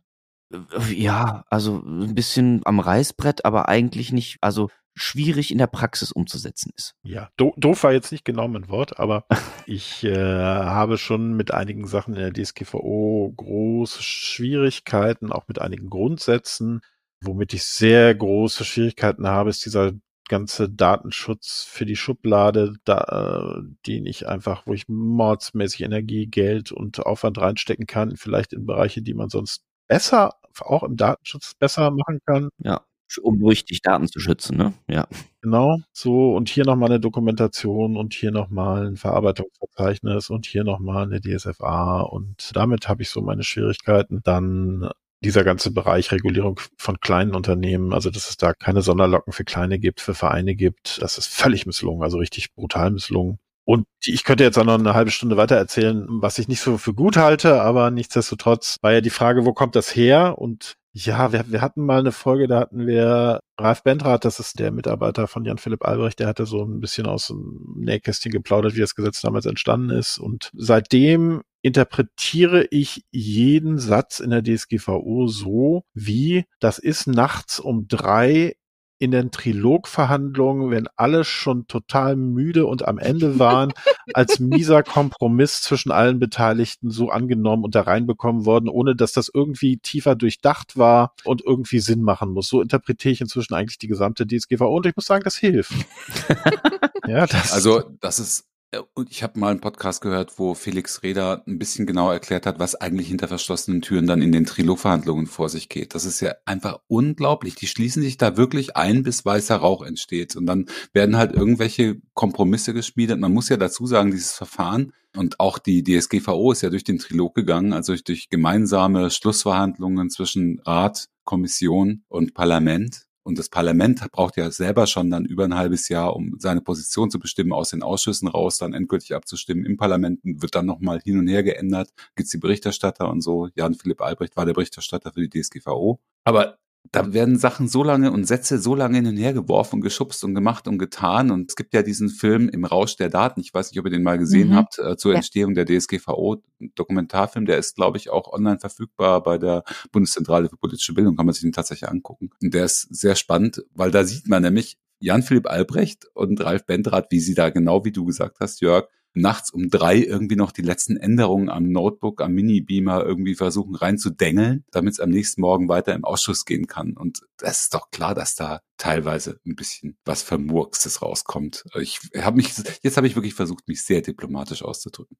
Ja, also ein bisschen am Reißbrett, aber eigentlich nicht, also schwierig in der Praxis umzusetzen ist. Ja, do doof war jetzt nicht genau mein Wort, aber *laughs* ich äh, habe schon mit einigen Sachen in der DSGVO große Schwierigkeiten, auch mit einigen Grundsätzen. Womit ich sehr große Schwierigkeiten habe, ist dieser ganze Datenschutz für die Schublade, da, äh, den ich einfach, wo ich mordsmäßig Energie, Geld und Aufwand reinstecken kann, vielleicht in Bereiche, die man sonst besser, auch im Datenschutz besser machen kann. Ja um richtig Daten zu schützen, ne? Ja. Genau, so und hier nochmal eine Dokumentation und hier nochmal ein Verarbeitungsverzeichnis und hier nochmal eine DSFA und damit habe ich so meine Schwierigkeiten. Dann dieser ganze Bereich Regulierung von kleinen Unternehmen, also dass es da keine Sonderlocken für kleine gibt, für Vereine gibt, das ist völlig misslungen, also richtig brutal misslungen. Und ich könnte jetzt auch noch eine halbe Stunde weiter erzählen, was ich nicht so für gut halte, aber nichtsdestotrotz war ja die Frage, wo kommt das her? Und ja, wir, wir hatten mal eine Folge, da hatten wir Ralf Bendrath, das ist der Mitarbeiter von Jan-Philipp Albrecht, der hatte so ein bisschen aus dem Nähkästchen geplaudert, wie das Gesetz damals entstanden ist. Und seitdem interpretiere ich jeden Satz in der DSGVO so, wie das ist nachts um drei in den Trilogverhandlungen, wenn alle schon total müde und am Ende waren, als mieser Kompromiss zwischen allen Beteiligten so angenommen und da reinbekommen worden, ohne dass das irgendwie tiefer durchdacht war und irgendwie Sinn machen muss. So interpretiere ich inzwischen eigentlich die gesamte DSGVO und ich muss sagen, das hilft. *laughs* ja, das also das ist und ich habe mal einen Podcast gehört, wo Felix Reda ein bisschen genauer erklärt hat, was eigentlich hinter verschlossenen Türen dann in den Trilogverhandlungen vor sich geht. Das ist ja einfach unglaublich. Die schließen sich da wirklich ein, bis weißer Rauch entsteht. Und dann werden halt irgendwelche Kompromisse geschmiedet. Man muss ja dazu sagen, dieses Verfahren und auch die DSGVO ist ja durch den Trilog gegangen, also durch gemeinsame Schlussverhandlungen zwischen Rat, Kommission und Parlament. Und das Parlament braucht ja selber schon dann über ein halbes Jahr, um seine Position zu bestimmen, aus den Ausschüssen raus, dann endgültig abzustimmen. Im Parlament wird dann nochmal hin und her geändert. Gibt's die Berichterstatter und so. Jan Philipp Albrecht war der Berichterstatter für die DSGVO. Aber da werden Sachen so lange und Sätze so lange hin und her geworfen und geschubst und gemacht und getan. Und es gibt ja diesen Film im Rausch der Daten. Ich weiß nicht, ob ihr den mal gesehen mhm. habt, äh, zur ja. Entstehung der DSGVO. Dokumentarfilm, der ist, glaube ich, auch online verfügbar bei der Bundeszentrale für politische Bildung. Kann man sich den tatsächlich angucken. Und der ist sehr spannend, weil da sieht man nämlich Jan-Philipp Albrecht und Ralf Bendrath, wie sie da genau wie du gesagt hast, Jörg, nachts um drei irgendwie noch die letzten Änderungen am Notebook, am Mini-Beamer irgendwie versuchen reinzudengeln, damit es am nächsten Morgen weiter im Ausschuss gehen kann. Und das ist doch klar, dass da teilweise ein bisschen was Vermurkstes rauskommt. Ich habe mich, jetzt habe ich wirklich versucht, mich sehr diplomatisch auszudrücken.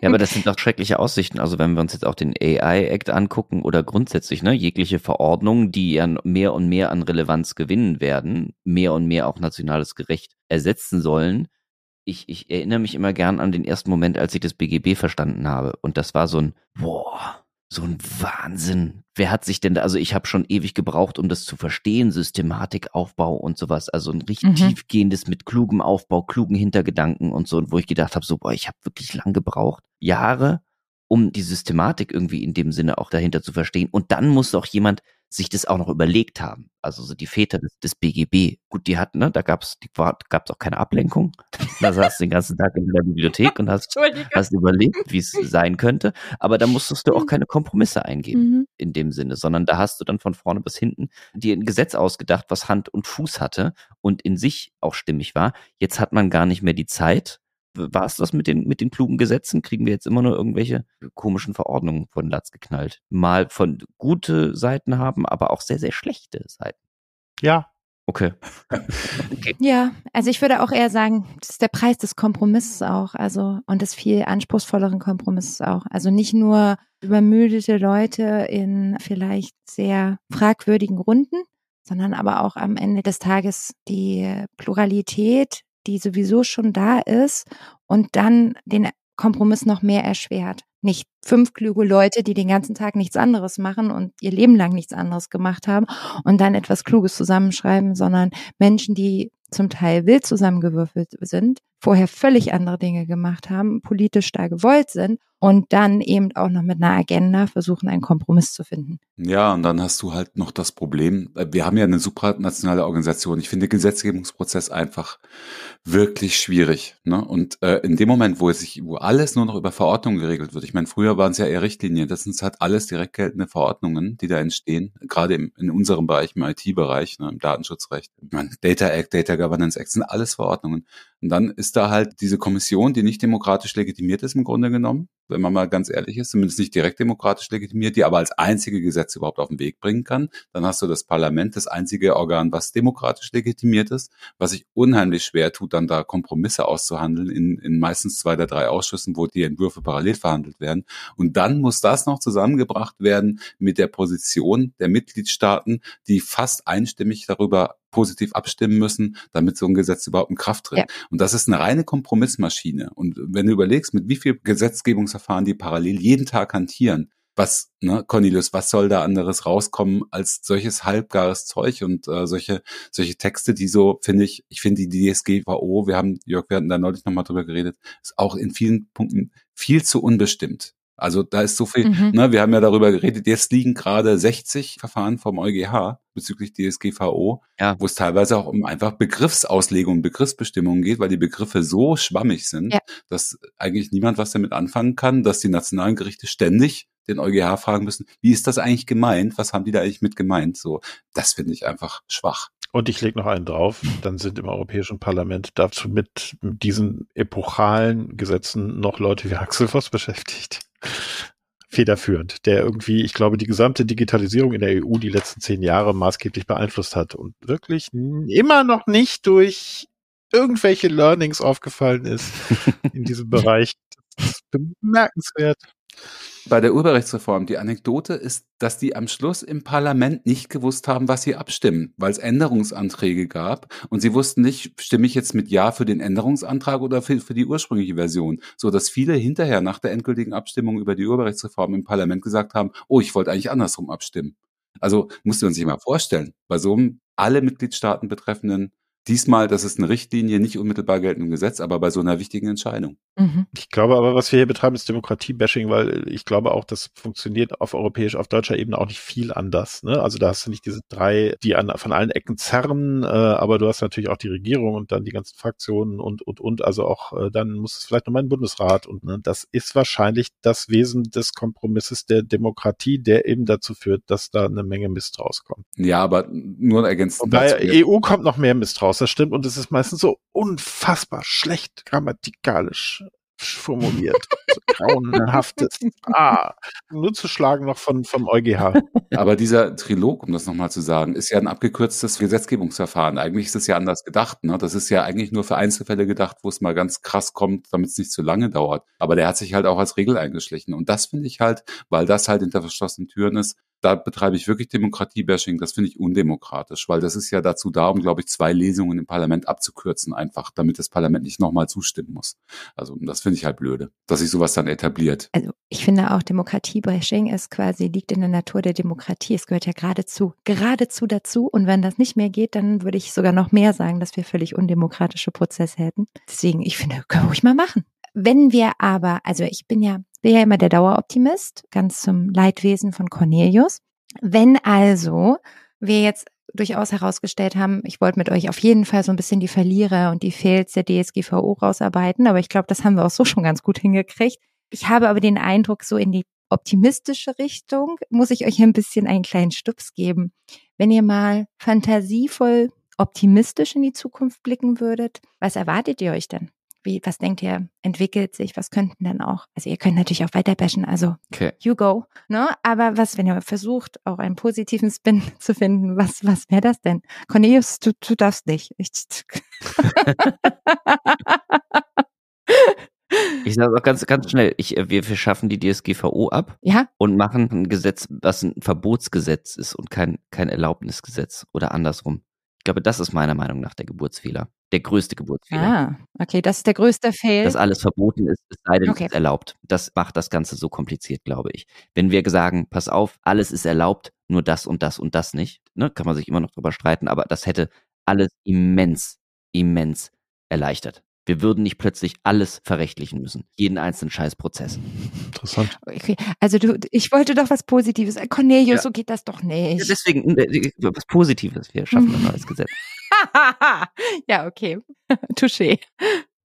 Ja, aber das sind doch schreckliche Aussichten. Also wenn wir uns jetzt auch den AI-Act angucken oder grundsätzlich, ne, jegliche Verordnungen, die ja mehr und mehr an Relevanz gewinnen werden, mehr und mehr auch nationales Gerecht ersetzen sollen, ich, ich erinnere mich immer gern an den ersten Moment, als ich das BGB verstanden habe. Und das war so ein, boah, so ein Wahnsinn. Wer hat sich denn da, also ich habe schon ewig gebraucht, um das zu verstehen, Systematik, Aufbau und sowas. Also ein richtig mhm. tiefgehendes mit klugem Aufbau, klugen Hintergedanken und so. Und wo ich gedacht habe, so, boah, ich habe wirklich lang gebraucht. Jahre, um die Systematik irgendwie in dem Sinne auch dahinter zu verstehen. Und dann muss auch jemand sich das auch noch überlegt haben. Also so die Väter des, des BGB. Gut, die hatten, ne, da gab's, die gab's auch keine Ablenkung. Da saß du den ganzen Tag in der Bibliothek und hast, hast überlegt, wie es sein könnte. Aber da musstest du auch mhm. keine Kompromisse eingehen mhm. in dem Sinne, sondern da hast du dann von vorne bis hinten dir ein Gesetz ausgedacht, was Hand und Fuß hatte und in sich auch stimmig war. Jetzt hat man gar nicht mehr die Zeit, war es das mit den, mit den klugen Gesetzen? Kriegen wir jetzt immer nur irgendwelche komischen Verordnungen von Latz geknallt? Mal von gute Seiten haben, aber auch sehr, sehr schlechte Seiten. Ja. Okay. *laughs* okay. Ja, also ich würde auch eher sagen, das ist der Preis des Kompromisses auch, also und des viel anspruchsvolleren Kompromisses auch. Also nicht nur übermüdete Leute in vielleicht sehr fragwürdigen Runden, sondern aber auch am Ende des Tages die Pluralität die sowieso schon da ist und dann den Kompromiss noch mehr erschwert. Nicht fünf kluge Leute, die den ganzen Tag nichts anderes machen und ihr Leben lang nichts anderes gemacht haben und dann etwas Kluges zusammenschreiben, sondern Menschen, die zum Teil wild zusammengewürfelt sind, vorher völlig andere Dinge gemacht haben, politisch da gewollt sind und dann eben auch noch mit einer Agenda versuchen, einen Kompromiss zu finden. Ja, und dann hast du halt noch das Problem, äh, wir haben ja eine supranationale Organisation. Ich finde Gesetzgebungsprozess einfach wirklich schwierig. Ne? Und äh, in dem Moment, wo es sich, wo alles nur noch über Verordnungen geregelt wird, ich meine, früher waren es ja eher Richtlinien, das sind halt alles direkt geltende Verordnungen, die da entstehen, gerade im, in unserem Bereich, im IT-Bereich, ne, im Datenschutzrecht. Ich meine, Data Act, Data Governance Act sind alles Verordnungen. Und dann ist da halt diese Kommission, die nicht demokratisch legitimiert ist im Grunde genommen, wenn man mal ganz ehrlich ist, zumindest nicht direkt demokratisch legitimiert, die aber als einzige Gesetze überhaupt auf den Weg bringen kann. Dann hast du das Parlament, das einzige Organ, was demokratisch legitimiert ist, was sich unheimlich schwer tut, dann da Kompromisse auszuhandeln in, in meistens zwei oder drei Ausschüssen, wo die Entwürfe parallel verhandelt werden. Und dann muss das noch zusammengebracht werden mit der Position der Mitgliedstaaten, die fast einstimmig darüber positiv abstimmen müssen, damit so ein Gesetz überhaupt in Kraft tritt. Ja. Und das ist eine reine Kompromissmaschine. Und wenn du überlegst, mit wie viel Gesetzgebungsverfahren die parallel jeden Tag hantieren, was, ne, Cornelius, was soll da anderes rauskommen als solches halbgares Zeug und äh, solche, solche Texte, die so, finde ich, ich finde die DSGVO, wir haben, Jörg, wir hatten da neulich nochmal drüber geredet, ist auch in vielen Punkten viel zu unbestimmt. Also da ist so viel, mhm. ne, wir haben ja darüber geredet, jetzt liegen gerade 60 Verfahren vom EuGH bezüglich DSGVO, ja. wo es teilweise auch um einfach Begriffsauslegung, Begriffsbestimmungen geht, weil die Begriffe so schwammig sind, ja. dass eigentlich niemand was damit anfangen kann, dass die nationalen Gerichte ständig den EuGH fragen müssen, wie ist das eigentlich gemeint? Was haben die da eigentlich mit gemeint? So, das finde ich einfach schwach. Und ich lege noch einen drauf, dann sind im Europäischen Parlament dazu mit diesen epochalen Gesetzen noch Leute wie Axel Voss beschäftigt federführend, der irgendwie, ich glaube, die gesamte Digitalisierung in der EU die letzten zehn Jahre maßgeblich beeinflusst hat und wirklich immer noch nicht durch irgendwelche Learnings aufgefallen ist in diesem *laughs* Bereich. Das ist bemerkenswert. Bei der Urheberrechtsreform, die Anekdote ist, dass die am Schluss im Parlament nicht gewusst haben, was sie abstimmen, weil es Änderungsanträge gab und sie wussten nicht, stimme ich jetzt mit Ja für den Änderungsantrag oder für, für die ursprüngliche Version, so dass viele hinterher nach der endgültigen Abstimmung über die Urheberrechtsreform im Parlament gesagt haben, oh, ich wollte eigentlich andersrum abstimmen. Also musste man sich mal vorstellen, bei so einem alle Mitgliedstaaten betreffenden Diesmal, das ist eine Richtlinie, nicht unmittelbar geltendem Gesetz, aber bei so einer wichtigen Entscheidung. Mhm. Ich glaube aber, was wir hier betreiben, ist Demokratie-Bashing, weil ich glaube auch, das funktioniert auf europäisch, auf deutscher Ebene auch nicht viel anders. Ne? Also da hast du nicht diese drei, die an, von allen Ecken zerren, äh, aber du hast natürlich auch die Regierung und dann die ganzen Fraktionen und, und, und, also auch äh, dann muss es vielleicht nochmal ein Bundesrat und ne, das ist wahrscheinlich das Wesen des Kompromisses der Demokratie, der eben dazu führt, dass da eine Menge Mist rauskommt. Ja, aber nur ergänzt. Bei EU kommt noch mehr Mist raus, das stimmt, und es ist meistens so unfassbar schlecht grammatikalisch formuliert. *laughs* so grauenhaftes. Ah, nur zu schlagen noch von, vom EuGH. Aber dieser Trilog, um das nochmal zu sagen, ist ja ein abgekürztes Gesetzgebungsverfahren. Eigentlich ist es ja anders gedacht. Ne? Das ist ja eigentlich nur für Einzelfälle gedacht, wo es mal ganz krass kommt, damit es nicht zu lange dauert. Aber der hat sich halt auch als Regel eingeschlichen. Und das finde ich halt, weil das halt hinter verschlossenen Türen ist, da betreibe ich wirklich Demokratie-Bashing. Das finde ich undemokratisch, weil das ist ja dazu da, um, glaube ich, zwei Lesungen im Parlament abzukürzen, einfach, damit das Parlament nicht nochmal zustimmen muss. Also das finde ich halt blöde, dass sich sowas dann etabliert. Also ich finde auch Demokratie-Bashing ist quasi, liegt in der Natur der Demokratie. Es gehört ja geradezu, geradezu dazu. Und wenn das nicht mehr geht, dann würde ich sogar noch mehr sagen, dass wir völlig undemokratische Prozesse hätten. Deswegen, ich finde, können wir ruhig mal machen. Wenn wir aber, also ich bin ja bin ja immer der Daueroptimist, ganz zum Leidwesen von Cornelius. Wenn also wir jetzt durchaus herausgestellt haben, ich wollte mit euch auf jeden Fall so ein bisschen die Verlierer und die Fails der DSGVO rausarbeiten, aber ich glaube, das haben wir auch so schon ganz gut hingekriegt. Ich habe aber den Eindruck, so in die optimistische Richtung muss ich euch ein bisschen einen kleinen Stups geben. Wenn ihr mal fantasievoll optimistisch in die Zukunft blicken würdet, was erwartet ihr euch denn? Wie, was denkt ihr, entwickelt sich? Was könnten denn auch? Also ihr könnt natürlich auch weiter bashen, also okay. you go. Ne? Aber was, wenn ihr versucht, auch einen positiven Spin *laughs* zu finden, was, was wäre das denn? Cornelius, du, du darfst nicht. Ich, *laughs* Ich sage auch ganz, ganz schnell, ich, äh, wir, wir schaffen die DSGVO ab ja? und machen ein Gesetz, was ein Verbotsgesetz ist und kein, kein Erlaubnisgesetz oder andersrum. Ich glaube, das ist meiner Meinung nach der Geburtsfehler. Der größte Geburtsfehler. Ah, okay, das ist der größte Fail. Dass alles verboten ist, es sei denn, okay. es ist erlaubt. Das macht das Ganze so kompliziert, glaube ich. Wenn wir sagen, pass auf, alles ist erlaubt, nur das und das und das nicht, ne, kann man sich immer noch drüber streiten, aber das hätte alles immens, immens erleichtert. Wir würden nicht plötzlich alles verrechtlichen müssen. Jeden einzelnen Scheißprozess. Interessant. Okay. Also du, ich wollte doch was Positives. Cornelius, ja. so geht das doch nicht. Ja, deswegen, äh, was Positives. Wir schaffen ein neues Gesetz. *laughs* ja, okay. *laughs* Touché.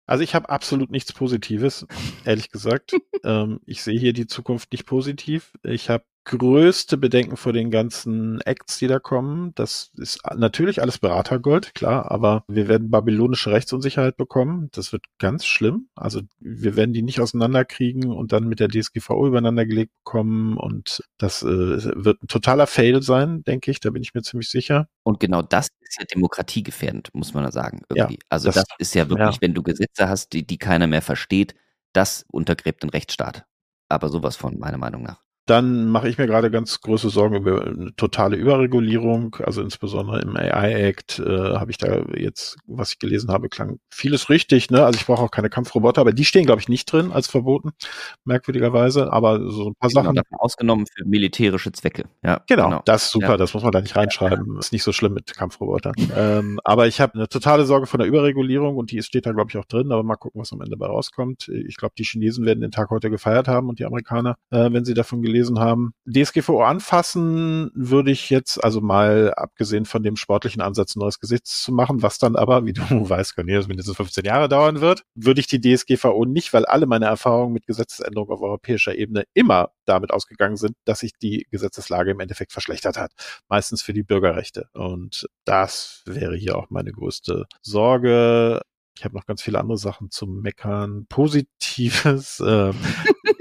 Also ich habe absolut nichts Positives, ehrlich gesagt. *laughs* ähm, ich sehe hier die Zukunft nicht positiv. Ich habe größte Bedenken vor den ganzen Acts, die da kommen. Das ist natürlich alles Beratergold, klar, aber wir werden babylonische Rechtsunsicherheit bekommen. Das wird ganz schlimm. Also wir werden die nicht auseinanderkriegen und dann mit der DSGVO übereinandergelegt bekommen und das äh, wird ein totaler Fail sein, denke ich. Da bin ich mir ziemlich sicher. Und genau das ist ja demokratiegefährdend, muss man da sagen. Irgendwie. Ja, also das, das, ist ja wirklich, ja. wenn du Gesetze hast, die, die keiner mehr versteht, das untergräbt den Rechtsstaat. Aber sowas von, meiner Meinung nach. Dann mache ich mir gerade ganz große Sorgen über eine totale Überregulierung. Also insbesondere im AI-Act äh, habe ich da jetzt, was ich gelesen habe, klang vieles richtig. Ne? Also ich brauche auch keine Kampfroboter, aber die stehen, glaube ich, nicht drin als verboten, merkwürdigerweise. Aber so ein paar genau, Sachen. Ausgenommen für militärische Zwecke. Ja, genau, genau. das ist super. Ja. Das muss man da nicht reinschreiben. Ist nicht so schlimm mit Kampfrobotern. ähm, aber ich habe eine totale Sorge von der Überregulierung und die steht da, glaube ich, auch drin. Aber mal gucken, was am Ende bei rauskommt. Ich glaube, die Chinesen werden den Tag heute gefeiert haben und die Amerikaner, äh, wenn sie davon gelesen haben. DSGVO anfassen würde ich jetzt, also mal abgesehen von dem sportlichen Ansatz, ein neues Gesetz zu machen, was dann aber, wie du *laughs* weißt, Cornelius, mindestens 15 Jahre dauern wird, würde ich die DSGVO nicht, weil alle meine Erfahrungen mit Gesetzesänderungen auf europäischer Ebene immer damit ausgegangen sind, dass sich die Gesetzeslage im Endeffekt verschlechtert hat. Meistens für die Bürgerrechte. Und das wäre hier auch meine größte Sorge. Ich habe noch ganz viele andere Sachen zum Meckern. Positives. Äh, *laughs*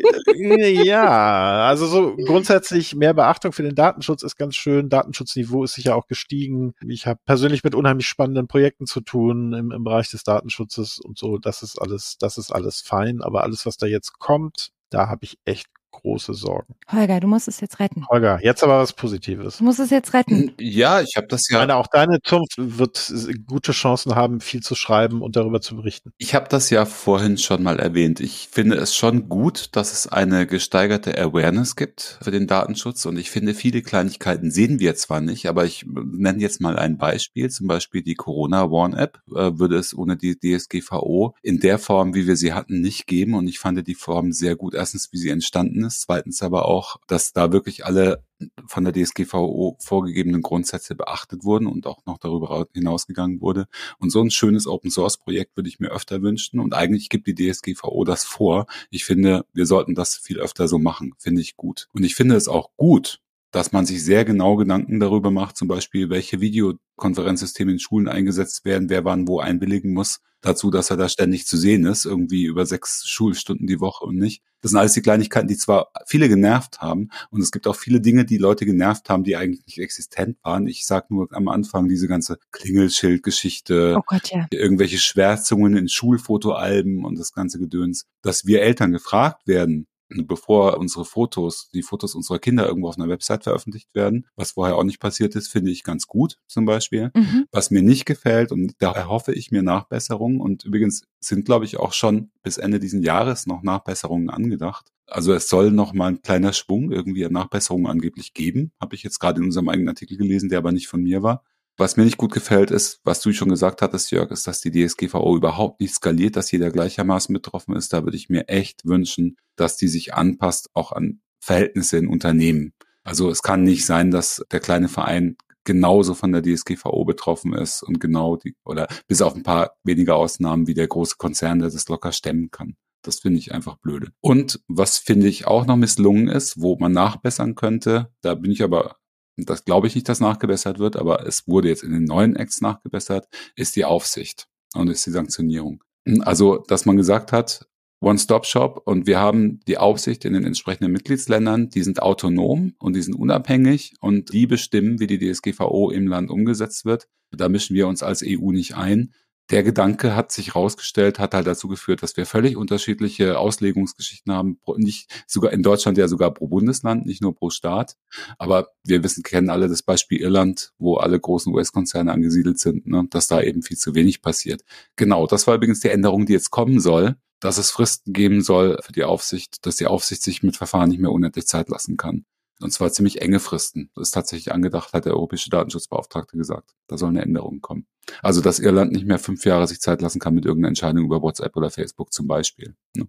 ja, also so grundsätzlich mehr Beachtung für den Datenschutz ist ganz schön. Datenschutzniveau ist sicher auch gestiegen. Ich habe persönlich mit unheimlich spannenden Projekten zu tun im, im Bereich des Datenschutzes und so. Das ist alles, das ist alles fein. Aber alles, was da jetzt kommt, da habe ich echt große Sorgen. Holger, du musst es jetzt retten. Holger, jetzt aber was Positives. Du musst es jetzt retten. Ja, ich habe das Ich ja. meine, auch deine Zunft wird gute Chancen haben, viel zu schreiben und darüber zu berichten. Ich habe das ja vorhin schon mal erwähnt. Ich finde es schon gut, dass es eine gesteigerte Awareness gibt für den Datenschutz. Und ich finde, viele Kleinigkeiten sehen wir zwar nicht, aber ich nenne jetzt mal ein Beispiel. Zum Beispiel die Corona Warn App äh, würde es ohne die DSGVO in der Form, wie wir sie hatten, nicht geben. Und ich fand die Form sehr gut. Erstens, wie sie entstanden ist. Zweitens aber auch, dass da wirklich alle von der DSGVO vorgegebenen Grundsätze beachtet wurden und auch noch darüber hinausgegangen wurde. Und so ein schönes Open Source Projekt würde ich mir öfter wünschen. Und eigentlich gibt die DSGVO das vor. Ich finde, wir sollten das viel öfter so machen. Finde ich gut. Und ich finde es auch gut, dass man sich sehr genau Gedanken darüber macht, zum Beispiel, welche Videokonferenzsysteme in Schulen eingesetzt werden, wer wann wo einwilligen muss, dazu, dass er da ständig zu sehen ist, irgendwie über sechs Schulstunden die Woche und nicht. Das sind alles die Kleinigkeiten, die zwar viele genervt haben und es gibt auch viele Dinge, die Leute genervt haben, die eigentlich nicht existent waren. Ich sag nur am Anfang diese ganze Klingelschild-Geschichte, Oh Gott, ja. irgendwelche Schwärzungen in Schulfotoalben und das ganze Gedöns, dass wir Eltern gefragt werden, bevor unsere Fotos, die Fotos unserer Kinder irgendwo auf einer Website veröffentlicht werden, was vorher auch nicht passiert ist, finde ich ganz gut zum Beispiel. Mhm. Was mir nicht gefällt und da erhoffe ich mir Nachbesserungen und übrigens sind, glaube ich, auch schon bis Ende diesen Jahres noch Nachbesserungen angedacht. Also es soll noch mal ein kleiner Schwung irgendwie an Nachbesserungen angeblich geben, habe ich jetzt gerade in unserem eigenen Artikel gelesen, der aber nicht von mir war. Was mir nicht gut gefällt ist, was du schon gesagt hattest, Jörg, ist, dass die DSGVO überhaupt nicht skaliert, dass jeder gleichermaßen betroffen ist. Da würde ich mir echt wünschen, dass die sich anpasst, auch an Verhältnisse in Unternehmen. Also es kann nicht sein, dass der kleine Verein genauso von der DSGVO betroffen ist und genau die, oder bis auf ein paar weniger Ausnahmen wie der große Konzern, der das locker stemmen kann. Das finde ich einfach blöde. Und was finde ich auch noch misslungen ist, wo man nachbessern könnte, da bin ich aber das glaube ich nicht, dass nachgebessert wird, aber es wurde jetzt in den neuen Acts nachgebessert, ist die Aufsicht und ist die Sanktionierung. Also, dass man gesagt hat, One-Stop-Shop und wir haben die Aufsicht in den entsprechenden Mitgliedsländern, die sind autonom und die sind unabhängig und die bestimmen, wie die DSGVO im Land umgesetzt wird. Da mischen wir uns als EU nicht ein. Der Gedanke hat sich rausgestellt, hat halt dazu geführt, dass wir völlig unterschiedliche Auslegungsgeschichten haben. Nicht sogar in Deutschland ja sogar pro Bundesland, nicht nur pro Staat. Aber wir wissen, kennen alle das Beispiel Irland, wo alle großen US-Konzerne angesiedelt sind, ne, dass da eben viel zu wenig passiert. Genau, das war übrigens die Änderung, die jetzt kommen soll, dass es Fristen geben soll für die Aufsicht, dass die Aufsicht sich mit Verfahren nicht mehr unendlich Zeit lassen kann. Und zwar ziemlich enge Fristen. Das ist tatsächlich angedacht, hat der Europäische Datenschutzbeauftragte gesagt. Da soll eine Änderung kommen. Also, dass Irland nicht mehr fünf Jahre sich Zeit lassen kann mit irgendeiner Entscheidung über WhatsApp oder Facebook zum Beispiel. Ne?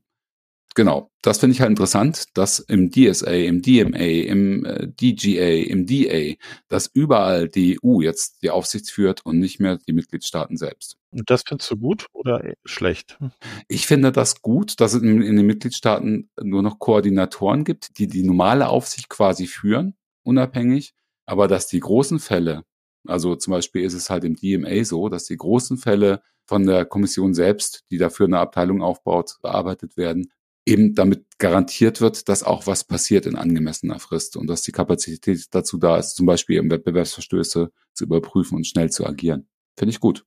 Genau, das finde ich halt interessant, dass im DSA, im DMA, im äh, DGA, im DA, dass überall die EU jetzt die Aufsicht führt und nicht mehr die Mitgliedstaaten selbst. Und das findest du gut oder schlecht? Ich finde das gut, dass es in, in den Mitgliedstaaten nur noch Koordinatoren gibt, die die normale Aufsicht quasi führen, unabhängig, aber dass die großen Fälle, also zum Beispiel ist es halt im DMA so, dass die großen Fälle von der Kommission selbst, die dafür eine Abteilung aufbaut, bearbeitet werden, eben damit garantiert wird, dass auch was passiert in angemessener Frist und dass die Kapazität dazu da ist, zum Beispiel eben Wettbewerbsverstöße zu überprüfen und schnell zu agieren. Finde ich gut.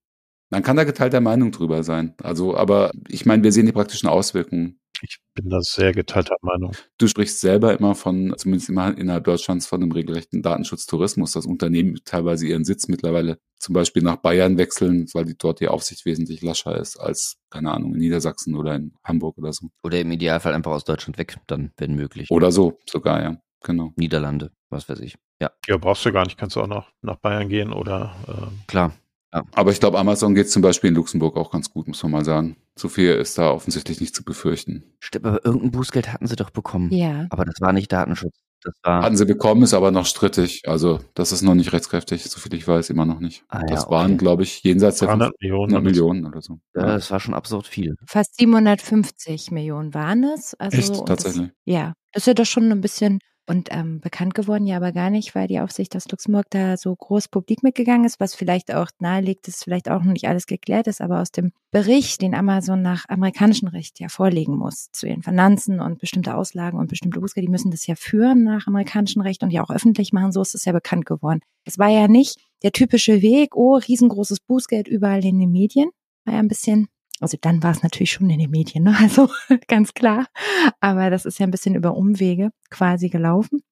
Man kann da geteilter Meinung drüber sein. Also, aber ich meine, wir sehen die praktischen Auswirkungen. Ich bin da sehr geteilter Meinung. Du sprichst selber immer von, zumindest immer innerhalb Deutschlands, von einem regelrechten Datenschutztourismus, dass Unternehmen teilweise ihren Sitz mittlerweile zum Beispiel nach Bayern wechseln, weil die dort die Aufsicht wesentlich lascher ist als, keine Ahnung, in Niedersachsen oder in Hamburg oder so. Oder im Idealfall einfach aus Deutschland weg, dann, wenn möglich. Oder so, sogar, ja. Genau. Niederlande, was weiß ich. Ja, Ja, brauchst du gar nicht. Kannst du auch noch nach Bayern gehen oder ähm, klar. Aber ich glaube, Amazon geht zum Beispiel in Luxemburg auch ganz gut, muss man mal sagen. So viel ist da offensichtlich nicht zu befürchten. Stimmt, aber irgendein Bußgeld hatten sie doch bekommen. Ja. Aber das war nicht Datenschutz. Das war. Hatten sie bekommen, ist aber noch strittig. Also, das ist noch nicht rechtskräftig, soviel ich weiß, immer noch nicht. Ah, ja, das okay. waren, glaube ich, jenseits der 300 Millionen. 500 Millionen oder so. ja, das war schon absurd viel. Fast 750 Millionen waren es. Also, Echt? Tatsächlich? Das, ja, das ist ja doch schon ein bisschen und ähm, bekannt geworden, ja, aber gar nicht, weil die Aufsicht aus Luxemburg da so groß publik mitgegangen ist, was vielleicht auch nahelegt, dass vielleicht auch noch nicht alles geklärt ist, aber aus dem Bericht, den Amazon nach amerikanischem Recht ja vorlegen muss, zu ihren Finanzen und bestimmte Auslagen und bestimmte Bußgelder, die müssen das ja führen nach amerikanischem Recht und ja auch öffentlich machen, so ist es ja bekannt geworden. Es war ja nicht der typische Weg, oh, riesengroßes Bußgeld überall in den Medien, war ja ein bisschen Also dann war es natürlich schon in den Medien, ne? *laughs* also ganz klar. Aber das ist ja ein bisschen über Umwege quasi gelaufen.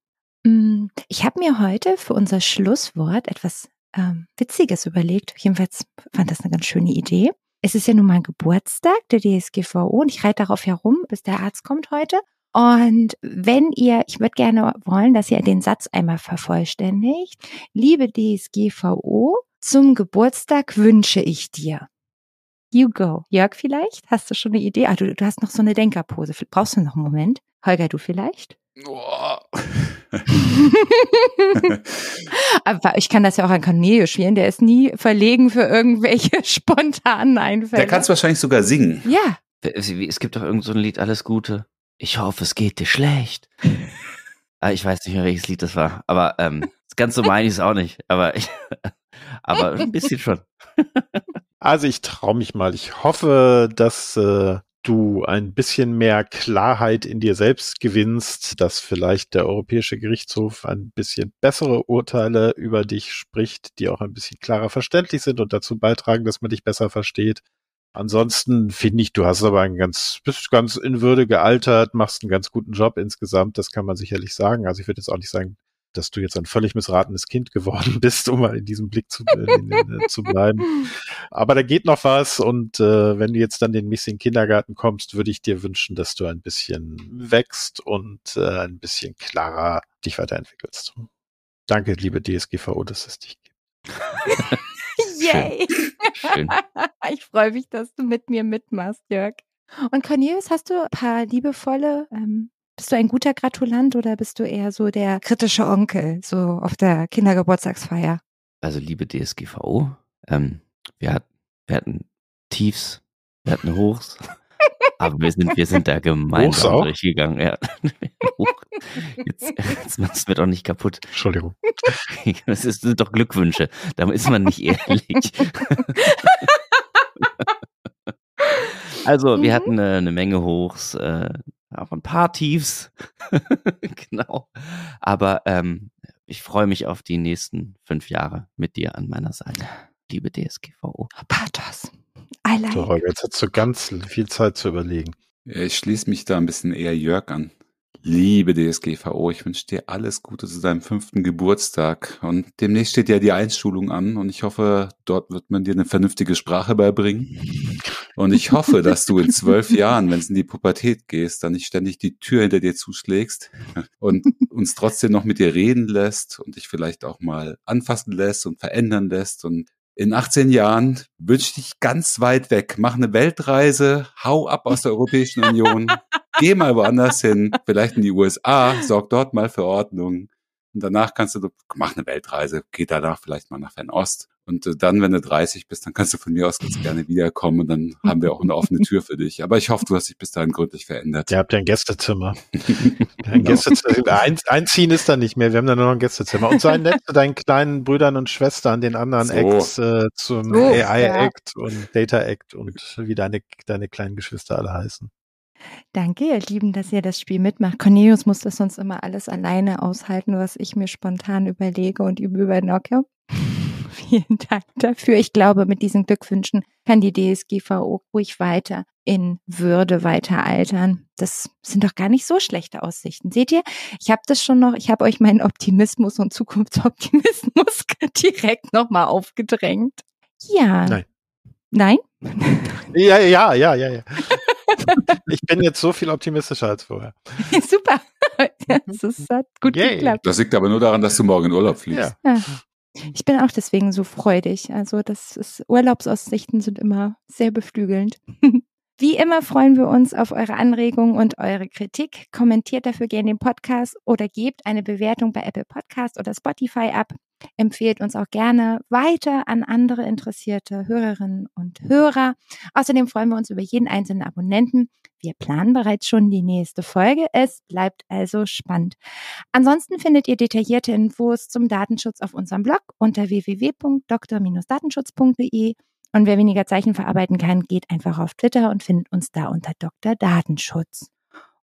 Mm, ich habe mir heute für unser Schlusswort etwas ähm, Witziges überlegt. Jedenfalls fand das eine ganz schöne Idee. Es ist ja nun mal Geburtstag der DSGVO und ich reite darauf herum, bis der Arzt kommt heute. Und wenn ihr, ich würde gerne wollen, dass ihr den Satz einmal vervollständigt. Liebe DSGVO, zum Geburtstag wünsche ich dir. You go. Jörg vielleicht? Hast du schon eine Idee? Ah, du, du hast noch so eine Denkerpose. Brauchst du noch einen Moment? Holger, du vielleicht? Oh. *laughs* *laughs* Aber ich kann das ja auch an Cornelius spielen. Der ist nie verlegen für irgendwelche *laughs* spontanen Einfälle. Der kann es wahrscheinlich sogar singen. Ja. Es gibt doch irgend so ein Lied, Alles Gute. Ich hoffe, es geht dir schlecht. Ah, ich weiß nicht mehr, welches Lied das war. Aber ähm, ganz so meine ich es auch nicht. Aber, ich, aber ein bisschen schon. Also ich traue mich mal. Ich hoffe, dass äh, du ein bisschen mehr Klarheit in dir selbst gewinnst, dass vielleicht der Europäische Gerichtshof ein bisschen bessere Urteile über dich spricht, die auch ein bisschen klarer verständlich sind und dazu beitragen, dass man dich besser versteht. Ansonsten finde ich, du hast aber ein ganz, bist ganz in Würde gealtert, machst einen ganz guten Job insgesamt, das kann man sicherlich sagen. Also ich würde jetzt auch nicht sagen, dass du jetzt ein völlig missratenes Kind geworden *laughs* bist, um mal in diesem Blick zu, äh, zu bleiben. *laughs* Aber da geht noch was und äh, wenn du jetzt dann den nächsten Kindergarten kommst, würde ich dir wünschen, dass du ein bisschen wächst und äh, ein bisschen klarer dich weiterentwickelst. Danke, liebe DSGVO, dass es dich gibt. *laughs* Yay! Schön. Ich freue mich, dass du mit mir mitmachst, Jörg. Und Cornelius, hast du ein paar liebevolle ähm, bist du ein guter Gratulant oder bist du eher so der kritische Onkel, so auf der Kindergeburtstagsfeier? Also liebe DSGVO, ähm, wir, hat, wir hatten Tiefs, wir hatten Hochs, *laughs* aber wir sind, wir sind da gemeinsam durchgegangen. Ja. *laughs* Jetzt, jetzt machst du mir doch nicht kaputt. Entschuldigung. *laughs* Das ist, sind doch Glückwünsche. Da ist man nicht ehrlich. Also, wir mhm. hatten äh, eine Menge Hochs, äh, auch ein paar Tiefs. *laughs* genau. Aber ähm, ich freue mich auf die nächsten fünf Jahre mit dir an meiner Seite, liebe DSGVO. Pathos. I like. So, jetzt hast du ganz viel Zeit zu überlegen. Ja, ich schließe mich da ein bisschen eher Jörg an. Liebe DSGVO, ich wünsche dir alles Gute zu deinem fünften Geburtstag. Und demnächst steht ja die Einschulung an und ich hoffe, dort wird man dir eine vernünftige Sprache beibringen. Und ich hoffe, dass du in zwölf Jahren, wenn es in die Pubertät gehst, dann nicht ständig die Tür hinter dir zuschlägst und uns trotzdem noch mit dir reden lässt und dich vielleicht auch mal anfassen lässt und verändern lässt. Und in 18 Jahren wünsche ich dich ganz weit weg. Mach eine Weltreise, hau ab aus der Europäischen Union, geh mal woanders hin, vielleicht in die USA, sorg dort mal für Ordnung. Und danach kannst du, mach eine Weltreise, geh danach vielleicht mal nach Fernost und äh, dann, wenn du 30 bist, dann kannst du von mir aus ganz gerne wiederkommen und dann *laughs* haben wir auch eine offene Tür für dich. Aber ich hoffe, du hast dich bis dahin gründlich verändert. Ihr habt ja ein Gästezimmer. *laughs* ein genau. Gästezimmer. Ein, einziehen ist da nicht mehr. Wir haben da nur noch ein Gästezimmer. Und sei nett zu deinen kleinen Brüdern und Schwestern, den anderen so. Acts, äh, zum so, AI-Act ja. und Data-Act und wie deine, deine kleinen Geschwister alle heißen. Danke, ihr Lieben, dass ihr das Spiel mitmacht. Cornelius muss das sonst immer alles alleine aushalten, was ich mir spontan überlege und übernocke. *laughs* Vielen Dank dafür. Ich glaube, mit diesen Glückwünschen kann die DSGVO ruhig weiter in Würde weiter altern. Das sind doch gar nicht so schlechte Aussichten. Seht ihr, ich habe das schon noch, ich habe euch meinen Optimismus und Zukunftsoptimismus *laughs* direkt nochmal aufgedrängt. Ja. Nein. Nein? Ja, ja, ja, ja, ja. Ich bin jetzt so viel optimistischer als vorher. *laughs* Super. *laughs* Das hat gut Yay. geklappt. Das liegt aber nur daran, dass du morgen in Urlaub fliegst. Ja. ja. Ich bin auch deswegen so freudig. Also das ist, Urlaubsaussichten sind immer sehr beflügelnd. *laughs* Wie immer freuen wir uns auf eure Anregungen und eure Kritik. Kommentiert dafür gerne den Podcast oder gebt eine Bewertung bei Apple Podcast oder Spotify ab. Empfehlt uns auch gerne weiter an andere interessierte Hörerinnen und Hörer. Außerdem freuen wir uns über jeden einzelnen Abonnenten. Wir planen bereits schon die nächste Folge. Es bleibt also spannend. Ansonsten findet ihr detaillierte Infos zum Datenschutz auf unserem Blog unter www.dr-datenschutz.de. Und wer weniger Zeichen verarbeiten kann, geht einfach auf Twitter und findet uns da unter Dr. Datenschutz.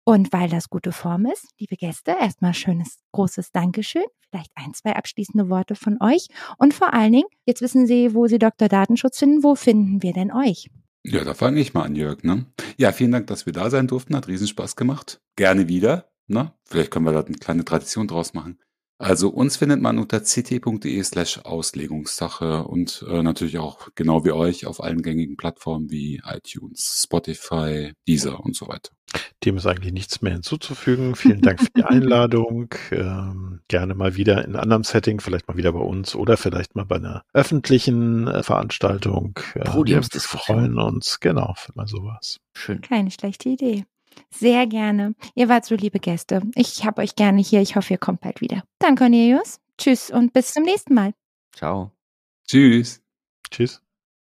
Und weil das gute Form ist, liebe Gäste, erstmal schönes großes Dankeschön. Vielleicht ein, zwei abschließende Worte von euch. Und vor allen Dingen, jetzt wissen Sie, wo Sie Dr. Datenschutz finden. Wo finden wir denn euch? Ja, da fange ich mal an, Jörg. Ne? Ja, vielen Dank, dass wir da sein durften. Hat Riesenspaß gemacht. Gerne wieder. Ne? Vielleicht können wir da eine kleine Tradition draus machen. Also uns findet man unter ct.de slash Auslegungssache und äh, natürlich auch genau wie euch auf allen gängigen Plattformen wie iTunes, Spotify, Deezer und so weiter. Dem ist eigentlich nichts mehr hinzuzufügen. Vielen Dank für die *laughs* Einladung. Ähm, gerne mal wieder in einem anderen Setting, vielleicht mal wieder bei uns oder vielleicht mal bei einer öffentlichen äh, Veranstaltung. Äh, Podiumsdiskussion. Wir freuen uns, genau, für mal sowas. Schön. Keine schlechte Idee. Sehr gerne. Ihr wart so liebe Gäste. Ich habe euch gerne hier. Ich hoffe, ihr kommt bald wieder. Dann Cornelius. Tschüss und bis zum nächsten Mal. Ciao. Tschüss. Tschüss.